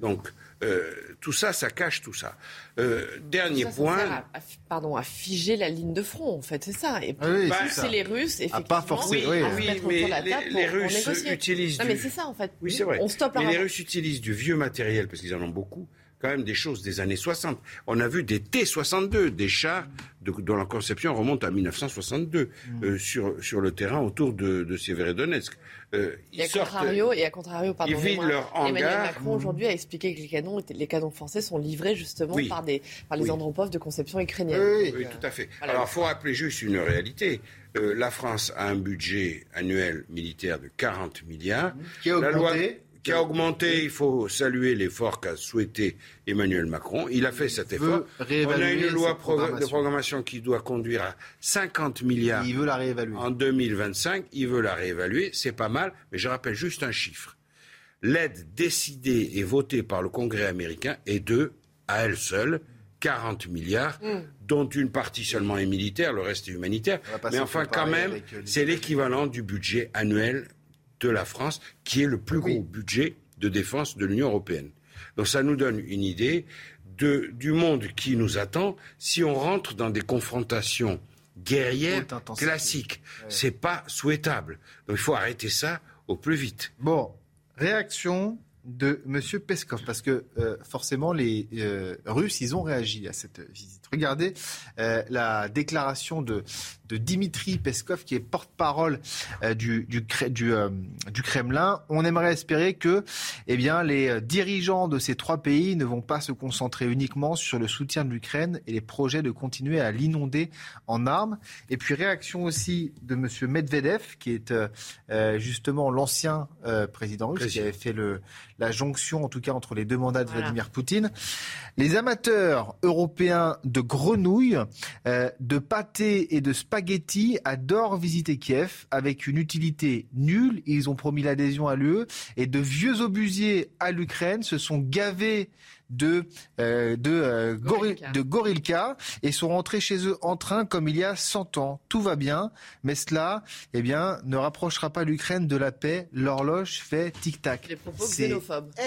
Speaker 12: Donc, euh, tout ça, ça cache tout ça. Euh, dernier point.
Speaker 8: à, pardon, à figer la ligne de front, en fait, c'est ça. Et puis, bah, pousser les Russes, effectivement, pas
Speaker 12: forcément, oui, oui, mais les, les Russes utilisent.
Speaker 8: Non, mais c'est ça, en fait.
Speaker 12: Oui, c'est vrai. On stoppe mais les Russes utilisent du vieux matériel parce qu'ils en ont beaucoup quand même des choses des années 60. On a vu des T-62, des chars dont la conception remonte à 1962 mm. euh, sur, sur le terrain autour de, de Severodonetsk.
Speaker 8: Euh, et, à contrario, et à contrario, pardon,
Speaker 12: ils vident leur hangar.
Speaker 8: Emmanuel Macron aujourd'hui a expliqué que les canons, les canons français sont livrés justement par, des, par les oui. de conception ukrainienne.
Speaker 12: Oui, oui, tout à fait. Alors, il faut rappeler juste une réalité. Euh, la France a un budget annuel militaire de 40 milliards.
Speaker 4: Qui a augmenté
Speaker 12: qui a augmenté. Il faut saluer l'effort qu'a souhaité Emmanuel Macron. Il a fait cet effort. On a une loi de programmation qui doit conduire à 50 milliards.
Speaker 4: Il veut la réévaluer.
Speaker 12: En 2025, il veut la réévaluer. C'est pas mal, mais je rappelle juste un chiffre. L'aide décidée et votée par le Congrès américain est de, à elle seule, 40 milliards, mm. dont une partie seulement est militaire, le reste est humanitaire. Mais enfin, quand même, euh, c'est l'équivalent du budget annuel de la France, qui est le plus gros budget de défense de l'Union européenne. Donc ça nous donne une idée de, du monde qui nous attend si on rentre dans des confrontations guerrières classiques. Ce C'est pas souhaitable. Donc il faut arrêter ça au plus vite.
Speaker 4: Bon, réaction de M. Peskov, parce que euh, forcément les euh, Russes, ils ont réagi à cette visite. Regardez euh, la déclaration de, de Dimitri Peskov, qui est porte-parole euh, du, du, du, euh, du, Kremlin. On aimerait espérer que eh bien, les dirigeants de ces trois pays ne vont pas se concentrer uniquement sur le soutien de l'Ukraine et les projets de continuer à l'inonder en armes. Et puis réaction aussi de M. Medvedev, qui est justement l'ancien président russe, qui avait fait le, la jonction, en tout cas, entre les deux mandats de Vladimir Poutine. Les amateurs européens de grenouilles, euh, de pâté et de spaghettis adorent visiter Kiev avec une utilité nulle. Ils ont promis l'adhésion à l'UE et de vieux obusiers à l'Ukraine se sont gavés de, euh, de, euh, de Gorilka et sont rentrés chez eux en train comme il y a 100 ans. Tout va bien, mais cela eh bien, ne rapprochera pas l'Ukraine de la paix. L'horloge fait tic-tac.
Speaker 8: C'est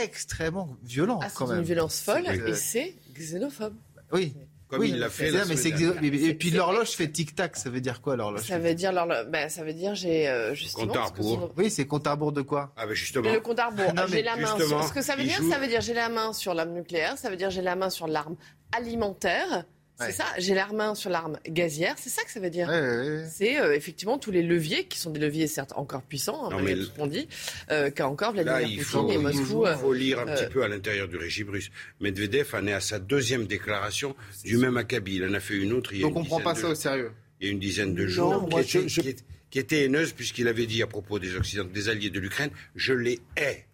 Speaker 4: extrêmement violent
Speaker 8: ah,
Speaker 4: quand même.
Speaker 8: C'est une violence folle et c'est xénophobe.
Speaker 4: Oui oui,
Speaker 12: il l'a fait.
Speaker 4: et puis l'horloge fait tic-tac, ça veut dire quoi l'horloge
Speaker 8: Ça veut dire ben, ça veut dire j'ai euh, justement.
Speaker 12: Compte à rebours.
Speaker 4: Oui, c'est compte à rebours de quoi?
Speaker 12: Ah ben justement.
Speaker 8: le compte à rebours. j'ai la main. Sur... Ce que ça veut dire, ça veut dire j'ai la main sur l'arme nucléaire, ça veut dire j'ai la main sur l'arme alimentaire. C'est ça, j'ai la main sur l'arme gazière, c'est ça que ça veut dire. c'est euh, effectivement tous les leviers, qui sont des leviers certes encore puissants, hein, malgré tout ce qu'on dit, euh, qu'a encore Vladimir Poutine faut, et Moscou.
Speaker 12: Il faut lire un petit peu à l'intérieur du régime russe. Medvedev en est à sa deuxième déclaration du même acabit. Il en a fait une autre il y a
Speaker 4: Donc on ne prend pas ça au sérieux
Speaker 12: Il y a une dizaine de jours, qui, était, haineuse puisqu'il avait dit à propos des Occidentaux, des alliés de l'Ukraine, je les hais.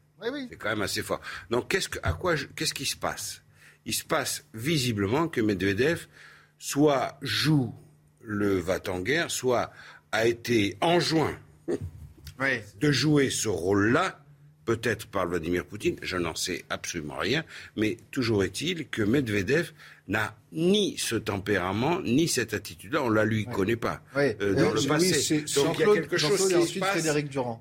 Speaker 12: C'est quand même assez fort. Donc qu'est-ce à quoi, qu'est-ce qui se passe? Il se passe visiblement que Medvedev soit joue le va-t-en-guerre, soit a été enjoint de jouer ce rôle-là, peut-être par Vladimir Poutine, je n'en sais absolument rien, mais toujours est-il que Medvedev n'a ni ce tempérament, ni cette attitude-là. On la lui connaît pas
Speaker 4: euh,
Speaker 12: dans le passé.
Speaker 4: Donc il y a quelque chose qui se passe.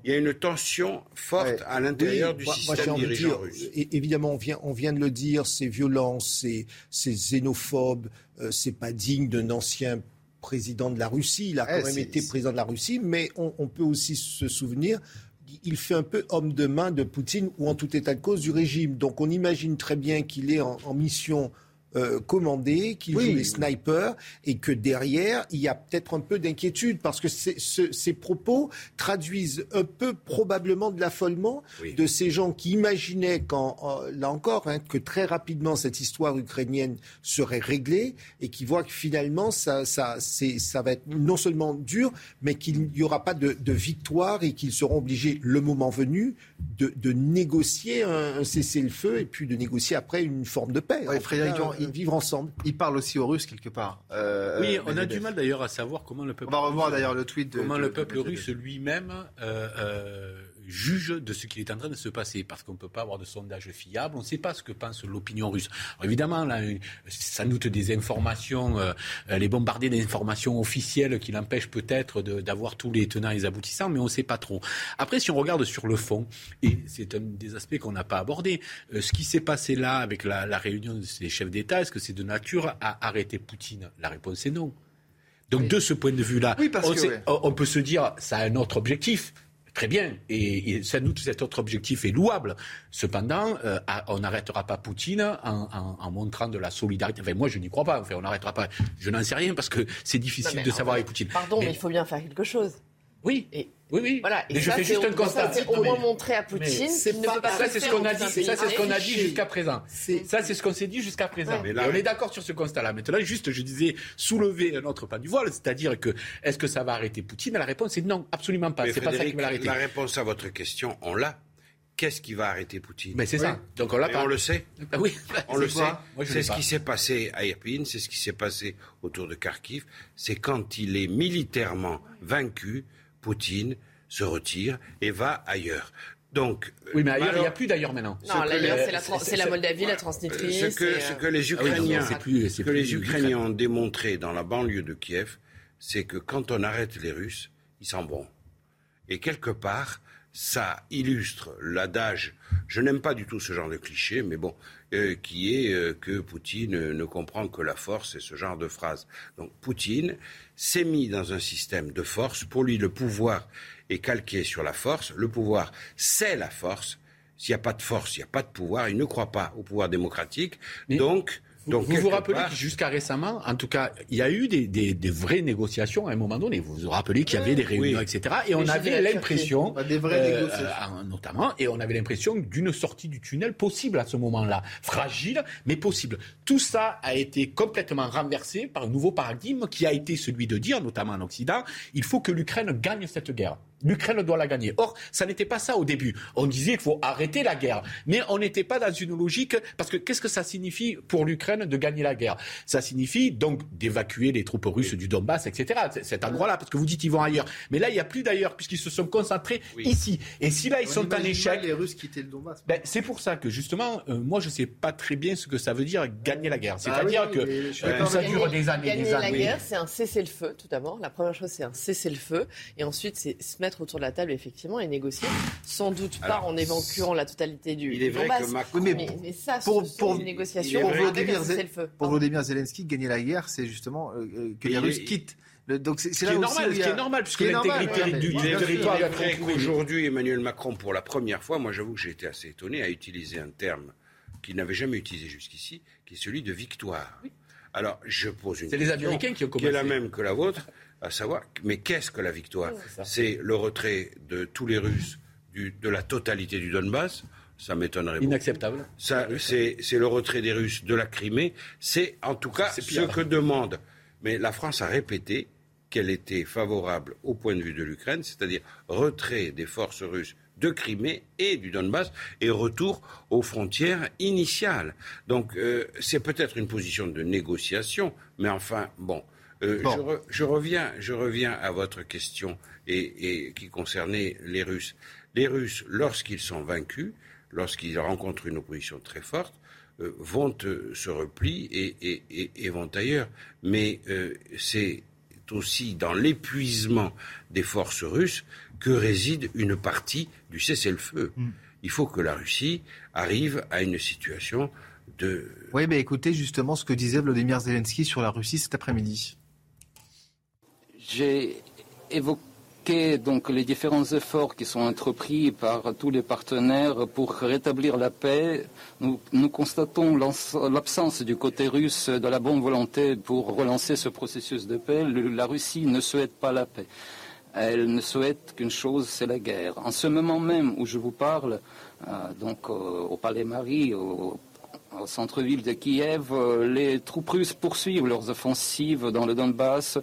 Speaker 12: Il y a une tension forte à l'intérieur du système dirigeant russe.
Speaker 13: Évidemment, on vient, on vient de le dire, c'est violent, c'est xénophobe, euh, c'est pas digne d'un ancien président de la Russie. Il a quand même été président de la Russie, mais on, on peut aussi se souvenir il fait un peu homme de main de Poutine ou en tout état de cause du régime. Donc on imagine très bien qu'il est en, en mission euh, commandé, qui joue les snipers, et que derrière, il y a peut-être un peu d'inquiétude, parce que ces propos traduisent un peu probablement de l'affolement de ces gens qui imaginaient, quand, là encore, hein, que très rapidement cette histoire ukrainienne serait réglée, et qui voient que finalement, ça, ça, ça va être non seulement dur, mais qu'il n'y aura pas de, victoire, et qu'ils seront obligés, le moment venu, de, négocier un, cessez-le-feu, et puis de négocier après une forme de paix vivre ensemble.
Speaker 4: Il parle aussi aux Russes quelque part.
Speaker 14: Euh, oui, on a du mal d'ailleurs à savoir comment le peuple.
Speaker 4: On va revoir d'ailleurs le tweet.
Speaker 14: comment le peuple russe lui-même euh, euh, juge de ce qui est en train de se passer, parce qu'on ne peut pas avoir de sondage fiable, on ne sait pas ce que pense l'opinion russe. évidemment, là, sans doute des informations, euh, les bombarder d'informations officielles qui l'empêchent peut-être d'avoir tous les tenants et les aboutissants, mais on ne sait pas trop. Après, si on regarde sur le fond, et c'est un des aspects qu'on n'a pas abordé, euh, ce qui s'est passé là avec la, la réunion des chefs d'État, est-ce que c'est de nature à arrêter Poutine? La réponse est non. Donc de ce point de vue-là, on, peut se dire ça a un autre objectif. Très bien, et, sans doute cet autre objectif est louable. Cependant, euh, on n'arrêtera pas Poutine en, montrant de la solidarité. Enfin, moi, je n'y crois pas. Enfin, on n'arrêtera pas. Je n'en sais rien parce que c'est difficile de savoir avec Poutine.
Speaker 8: Pardon, mais, il faut bien faire quelque chose.
Speaker 14: Oui.
Speaker 8: Et
Speaker 14: oui, oui.
Speaker 8: Voilà.
Speaker 14: Et je fais juste un constat.
Speaker 8: C'est au moins montrer à Poutine qu'il ne peut pas
Speaker 14: Ça, c'est ce qu'on a dit. Ça, c'est ce qu'on a dit jusqu'à présent. Ça, c'est ce qu'on s'est dit jusqu'à présent. Et on est d'accord sur ce constat-là. Maintenant, juste, je disais, soulever un autre pas du voile, c'est-à-dire que est-ce que ça va arrêter Poutine? La réponse est non, absolument pas. C'est pas ça qui va l'arrêter.
Speaker 12: La réponse à votre question, on l'a. Qu'est-ce qui va arrêter Poutine?
Speaker 14: Mais c'est ça. Donc on l'a
Speaker 12: On le sait.
Speaker 14: Ah oui.
Speaker 12: On le sait. C'est ce qui s'est passé à Irpin, c'est ce qui s'est passé autour de Kharkiv. C'est quand il est militairement vaincu, Poutine se retire et va ailleurs. Donc,
Speaker 14: oui, mais ailleurs, il n'y a plus d'ailleurs maintenant.
Speaker 8: Non, ailleurs, c'est la, Moldavie, la Transnistrie.
Speaker 12: Ce que, ce que les ah Ukrainiens, que les Ukrainiens ont démontré dans la banlieue de Kiev, c'est que quand on arrête les Russes, ils s'en vont. Et quelque part, ça illustre l'adage, je n'aime pas du tout ce genre de cliché, mais bon, euh, qui est euh, que Poutine ne comprend que la force et ce genre de phrase. Donc Poutine s'est mis dans un système de force. Pour lui, le pouvoir est calqué sur la force. Le pouvoir, c'est la force. S'il n'y a pas de force, il n'y a pas de pouvoir. Il ne croit pas au pouvoir démocratique. Donc,
Speaker 14: donc, vous vous rappelez que jusqu'à récemment, en tout cas, il y a eu des, des, des, vraies négociations à un moment donné. Vous vous rappelez qu'il y avait des réunions, etc. Et on avait l'impression,
Speaker 4: vraies euh, négociations.
Speaker 14: Euh, notamment, et on avait l'impression d'une sortie du tunnel possible à ce moment-là, fragile mais possible. Tout ça a été complètement renversé par un nouveau paradigme qui a été celui de dire, notamment en Occident, il faut que l'Ukraine gagne cette guerre. L'Ukraine doit la gagner. Or, ça n'était pas ça au début. On disait qu'il faut arrêter la guerre. Mais on n'était pas dans une logique, parce que qu'est-ce que ça signifie pour l'Ukraine de gagner la guerre? Ça signifie donc d'évacuer les troupes russes du Donbass, etc. Cet endroit-là, parce que vous dites qu'ils vont ailleurs. Mais là, il n'y a plus d'ailleurs, puisqu'ils se sont concentrés ici. Et si là, ils sont en échec...
Speaker 4: les Russes quitter le Donbass.
Speaker 14: Ben, c'est pour ça que, justement, euh, moi, je ne sais pas très bien ce que ça veut dire gagner la guerre. Ah C'est-à-dire que euh, ça dure des années,
Speaker 8: des
Speaker 14: années.
Speaker 8: la guerre, c'est un cessez-le-feu, tout d'abord. La première chose, c'est un cessez-le-feu. Et ensuite, c'est se mettre autour de la table, effectivement, et négocier. Sans doute pas en évacuant la totalité du,
Speaker 12: il est vrai Que Macron...
Speaker 8: mais, mais, ça, pour, pour, une négociation
Speaker 4: pour Volodymyr, pour Volodymyr Zelensky, gagner la guerre, c'est justement euh, euh, que les Russes quittent.
Speaker 14: donc c'est là normal, ce qui est normal, puisque l'intégrité du,
Speaker 12: territoire est Aujourd'hui, Emmanuel Macron, pour la première fois, moi j'avoue que j'ai été assez étonné, a utilisé un terme qu'il n'avait jamais utilisé jusqu'ici, qui est celui de victoire. Alors, je pose une
Speaker 14: question. C'est les Américains qui ont commencé.
Speaker 12: Qui est la même que la vôtre à savoir, mais qu'est-ce que la victoire C'est le retrait de tous les Russes de la totalité du Donbass ça m'étonnerait.
Speaker 14: Inacceptable.
Speaker 12: C'est, le retrait des Russes de la Crimée. C'est en tout cas ce que demande. Mais la France a répété qu'elle était favorable au point de vue de l'Ukraine, c'est-à-dire retrait des forces russes de Crimée et du Donbass et retour aux frontières initiales. Donc euh, c'est peut-être une position de négociation, mais enfin, bon, euh, je, reviens, je reviens à votre question et, qui concernait les Russes. Les Russes, lorsqu'ils sont vaincus, lorsqu'ils rencontrent une opposition très forte, euh, vont euh, se replient et, vont ailleurs. Mais c'est aussi dans l'épuisement des forces russes que réside une partie du cessez-le-feu. Mm. Il faut que la Russie arrive à une situation de...
Speaker 4: Oui, mais écoutez justement ce que disait Vladimir Zelensky sur la Russie cet après-midi.
Speaker 24: J'ai évoqué donc les différents efforts qui sont entrepris par tous les partenaires pour rétablir la paix. Nous, constatons l'absence du côté russe de la bonne volonté pour relancer ce processus de paix. la Russie ne souhaite pas la paix. Elle ne souhaite qu'une chose, c'est la guerre. En ce moment même où je vous parle, euh, donc au Palais Marie, au au centre-ville de Kiev, euh, les troupes russes poursuivent leurs offensives dans le Donbass.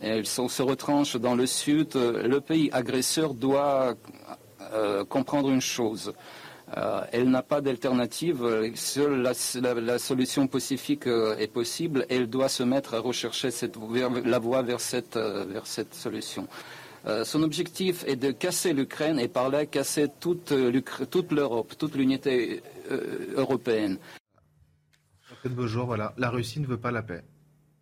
Speaker 24: Elles se retranchent dans le sud. Le pays agresseur doit euh, comprendre une chose. Euh, elle n'a pas d'alternative. Seule la, solution pacifique est possible. Elle doit se mettre à rechercher la voie vers cette, solution. Son objectif est de casser l'Ukraine et par là casser toute l'Europe, toute l'unité européenne.
Speaker 4: Voilà. La Russie ne veut pas la paix.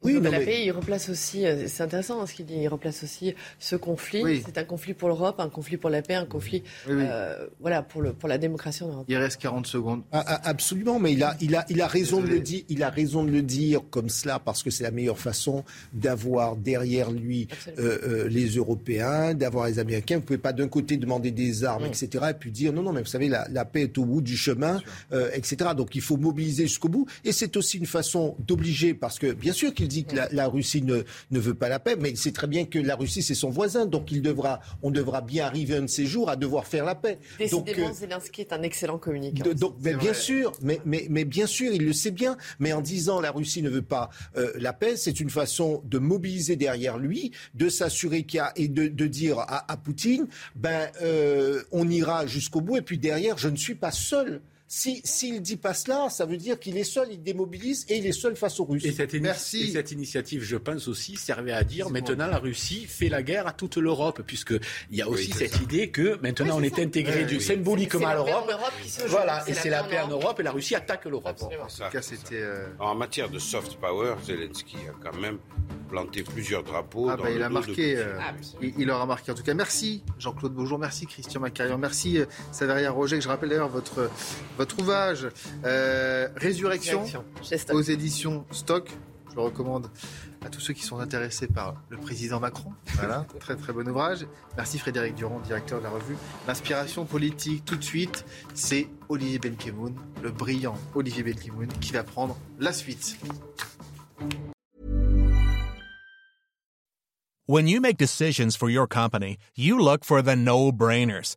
Speaker 8: Oui, mais la paix, il replace aussi, euh, c'est intéressant hein, ce qu'il dit, il replace aussi ce conflit. C'est un conflit pour l'Europe, un conflit pour la paix, un conflit euh, voilà, pour, le, pour la démocratie en Europe.
Speaker 4: Il reste 40 secondes.
Speaker 13: Ah, ah, absolument, mais il a, il a, il a raison de le dire. Il a raison de le dire comme cela parce que c'est la meilleure façon d'avoir derrière lui euh, les Européens, d'avoir les Américains. Vous ne pouvez pas d'un côté demander des armes, etc., et puis dire non, non, mais vous savez, la, la paix est au bout du chemin, etc. Donc il faut mobiliser jusqu'au bout. Et c'est aussi une façon d'obliger, parce que bien sûr qu'il dit que la, Russie ne, ne, veut pas la paix, mais il sait très bien que la Russie, c'est son voisin. Donc il devra, on devra bien arriver un de ces jours à devoir faire la paix.
Speaker 8: Décidément, donc, euh, Zelensky est un excellent communicant.
Speaker 13: donc, bien sûr, mais, mais, mais, bien sûr, il le sait bien. Mais en disant la Russie ne veut pas euh, la paix, c'est une façon de mobiliser derrière lui, de s'assurer qu'il y a et de, de dire à, à, Poutine, ben, euh, on ira jusqu'au bout. Et puis derrière, je ne suis pas seul. S'il si, ne dit pas cela, ça veut dire qu'il est seul, il démobilise et il est seul face aux Russes.
Speaker 14: Et cette,
Speaker 13: Merci.
Speaker 14: Et cette initiative, je pense aussi, servait à dire maintenant la Russie fait la guerre à toute l'Europe, puisqu'il y a aussi cette idée que maintenant on est intégré du, symboliquement à l'Europe. Voilà, et c'est la paix en Europe et la Russie attaque l'Europe.
Speaker 12: Euh, en matière de soft power, Zelensky a quand même planté plusieurs drapeaux.
Speaker 4: Ah bah, il a marqué, euh, il, aura marqué. En tout cas, merci Jean-Claude Beaujour, merci Christian Macarion, merci euh, Roger, que je rappelle d'ailleurs votre votre ouvrage euh, Résurrection aux éditions Stock. Je le recommande à tous ceux qui sont intéressés par le président Macron. Voilà, très très bon ouvrage. Merci Frédéric Durand, directeur de la revue L'inspiration politique. Tout de suite, c'est Olivier Benkemoun, le brillant Olivier Benkemoun, qui va prendre la suite.
Speaker 25: When you make decisions for your company, you look for the no-brainers.